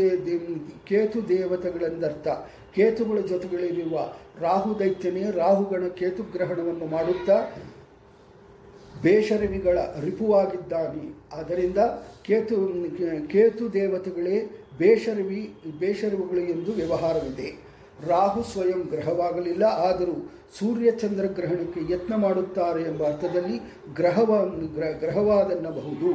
ಕೇತು ದೇವತೆಗಳೆಂದರ್ಥ, ಕೇತುಗಳ ಜೊತೆಗಳಿರುವ ರಾಹು ದೈತ್ಯನೇ ರಾಹುಗಣ ಕೇತುಗ್ರಹಣವನ್ನು ಮಾಡುತ್ತಾ ಬೇಷರವಿಗಳ ರಿಪುವಾಗಿದ್ದಾನೆ. ಆದ್ದರಿಂದ ಕೇತು ಕೇತು ದೇವತೆಗಳೇ ಬೇಷರವಿ, ಬೇಷರವುಗಳು ಎಂದು ವ್ಯವಹಾರವಿದೆ. ರಾಹು ಸ್ವಯಂ ಗ್ರಹವಾಗಲಿಲ್ಲ, ಆದರೂ ಸೂರ್ಯಚಂದ್ರ ಗ್ರಹಣಕ್ಕೆ ಯತ್ನ ಮಾಡುತ್ತಾರೆ ಎಂಬ ಅರ್ಥದಲ್ಲಿ ಗ್ರಹವ, ಗ್ರ, ಗ್ರಹವಾದನ್ನಬಹುದು.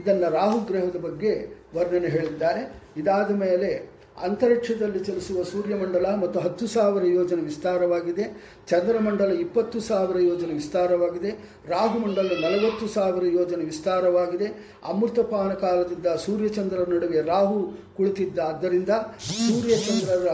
ಇದನ್ನು ರಾಹು ಗ್ರಹದ ಬಗ್ಗೆ ವರ್ಣನೆ ಹೇಳಿದ್ದಾರೆ. ಇದಾದ ಮೇಲೆ ಅಂತರಿಕ್ಷದಲ್ಲಿ ಚಲಿಸುವ ಸೂರ್ಯಮಂಡಲ ಮತ್ತು ಹತ್ತು ಸಾವಿರ ಯೋಜನೆ ವಿಸ್ತಾರವಾಗಿದೆ. ಚಂದ್ರಮಂಡಲ ಇಪ್ಪತ್ತು ಸಾವಿರ ಯೋಜನೆ ವಿಸ್ತಾರವಾಗಿದೆ. ರಾಹುಮಂಡಲ ನಲವತ್ತು ಸಾವಿರ ಯೋಜನೆ ವಿಸ್ತಾರವಾಗಿದೆ. ಅಮೃತಪಾನ ಕಾಲದಿಂದ ಸೂರ್ಯಚಂದ್ರರ ನಡುವೆ ರಾಹು ಕುಳಿತಿದ್ದ ಆದ್ದರಿಂದ ಸೂರ್ಯಚಂದ್ರರ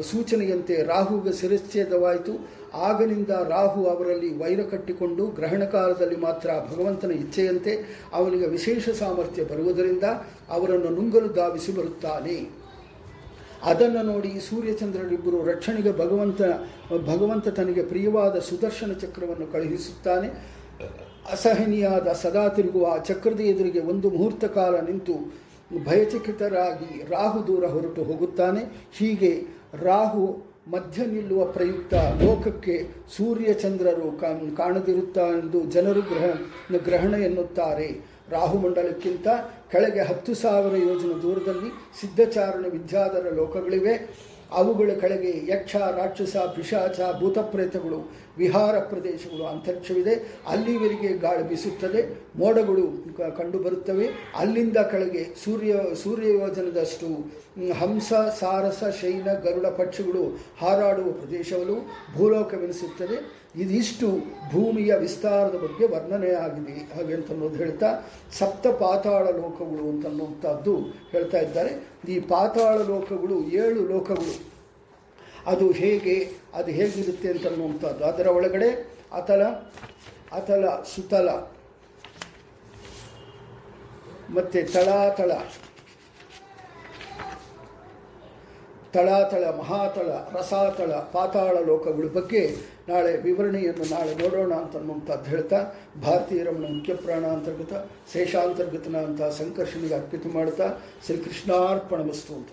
ಸೂಚನೆಯಂತೆ ರಾಹುಗೆ ಶಿರಚ್ಛೇದವಾಯಿತು. ಆಗನಿಂದ ರಾಹು ಅವರಲ್ಲಿ ವೈರ ಕಟ್ಟಿಕೊಂಡು ಗ್ರಹಣ ಕಾಲದಲ್ಲಿ ಮಾತ್ರ ಭಗವಂತನ ಇಚ್ಛೆಯಂತೆ ಅವನಿಗೆ ವಿಶೇಷ ಸಾಮರ್ಥ್ಯ ಬರುವುದರಿಂದ ಅವರನ್ನು ನುಂಗಲು ಧಾವಿಸಿ ಬರುತ್ತಾನೆ. ಅದನ್ನು ನೋಡಿ ಸೂರ್ಯಚಂದ್ರರಿಬ್ಬರು ರಕ್ಷಣೆಗೆ ಭಗವಂತ ಭಗವಂತ ತನಗೆ ಪ್ರಿಯವಾದ ಸುದರ್ಶನ ಚಕ್ರವನ್ನು ಕಳುಹಿಸುತ್ತಾನೆ. ಅಸಹನೀಯಾದ ಸದಾ ತಿರುಗುವ ಆ ಚಕ್ರದ ಎದುರಿಗೆ ಒಂದು ಮುಹೂರ್ತ ಕಾಲ ನಿಂತು ಭಯಚಕಿತರಾಗಿ ರಾಹು ದೂರ ಹೊರಟು ಹೋಗುತ್ತಾನೆ. ಹೀಗೆ ರಾಹು ಮಧ್ಯ ನಿಲ್ಲುವ ಪ್ರಯುಕ್ತ ಲೋಕಕ್ಕೆ ಸೂರ್ಯಚಂದ್ರರು ಕಾಣದಿರುತ್ತಾ ಎಂದು ಜನರು ಗ್ರಹ, ಗ್ರಹಣ ಎನ್ನುತ್ತಾರೆ. ರಾಹುಮಂಡಲಕ್ಕಿಂತ ಕೆಳಗೆ ಹತ್ತು ಸಾವಿರ ಯೋಜನ ದೂರದಲ್ಲಿ ಸಿದ್ಧಚಾರಣ ವಿದ್ಯಾಧರ ಲೋಕಗಳಿವೆ. ಅವುಗಳ ಕೆಳಗೆ ಯಕ್ಷ, ರಾಕ್ಷಸ, ಪಿಶಾಚ, ಭೂತಪ್ರೇತಗಳು ವಿಹಾರ ಪ್ರದೇಶಗಳು ಅಂತರಿಕ್ಷವಿದೆ. ಅಲ್ಲಿವರೆಗೆ ಗಾಳಿ ಬೀಸುತ್ತದೆ. ಮೋಡಗಳು ಕಂಡುಬರುತ್ತವೆ ಅಲ್ಲಿಂದ ಕೆಳಗೆ ಸೂರ್ಯ ಸೂರ್ಯ ಯೋಜನದಷ್ಟು ಹಂಸ, ಸಾರಸ, ಶೈನ, ಗರುಡ ಪಕ್ಷಿಗಳು ಹಾರಾಡುವ ಪ್ರದೇಶಗಳು ಭೂಲೋಕವೆನಿಸುತ್ತದೆ. ಇದಿಷ್ಟು ಭೂಮಿಯ ವಿಸ್ತಾರದ ಬಗ್ಗೆ ವರ್ಣನೆಯಾಗಿದೆ ಹಾಗೆ ಅಂತನ್ನೋದು ಹೇಳ್ತಾ, ಸಪ್ತ ಪಾತಾಳ ಲೋಕಗಳು ಅಂತನ್ನುವಂಥದ್ದು ಹೇಳ್ತಾ ಇದ್ದಾರೆ. ಈ ಪಾತಾಳ ಲೋಕಗಳು ಏಳು ಲೋಕಗಳು. ಅದು ಹೇಗೆ, ಅದು ಹೇಗಿರುತ್ತೆ ಅಂತ ಅಂತನ್ನುವಂಥದ್ದು ಅದರ ಒಳಗಡೆ ಅತಲ ಅತಲ ಸುತಲ, ಮತ್ತು ತಳಾತಳ. ತಳಾತಳ, ಮಹಾತಳ, ರಸಾತಳ, ಪಾತಾಳ ಲೋಕಗಳ ಬಗ್ಗೆ ನಾಳೆ ವಿವರಣೆಯನ್ನು ನಾಳೆ ನೋಡೋಣ ಅಂತನ್ನುವಂಥದ್ದು ಹೇಳ್ತಾ, ಭಾರತೀಯ ರಮಣ ಮುಖ್ಯ ಪ್ರಾಣ ಅಂತರ್ಗತ, ಶೇಷಾಂತರ್ಗತನ ಅಂತ ಸಂಕರ್ಷಣೆಗೆ ಅರ್ಪಿತ ಮಾಡ್ತಾ, ಶ್ರೀಕೃಷ್ಣಾರ್ಪಣ ವಸ್ತು ಅಂತ.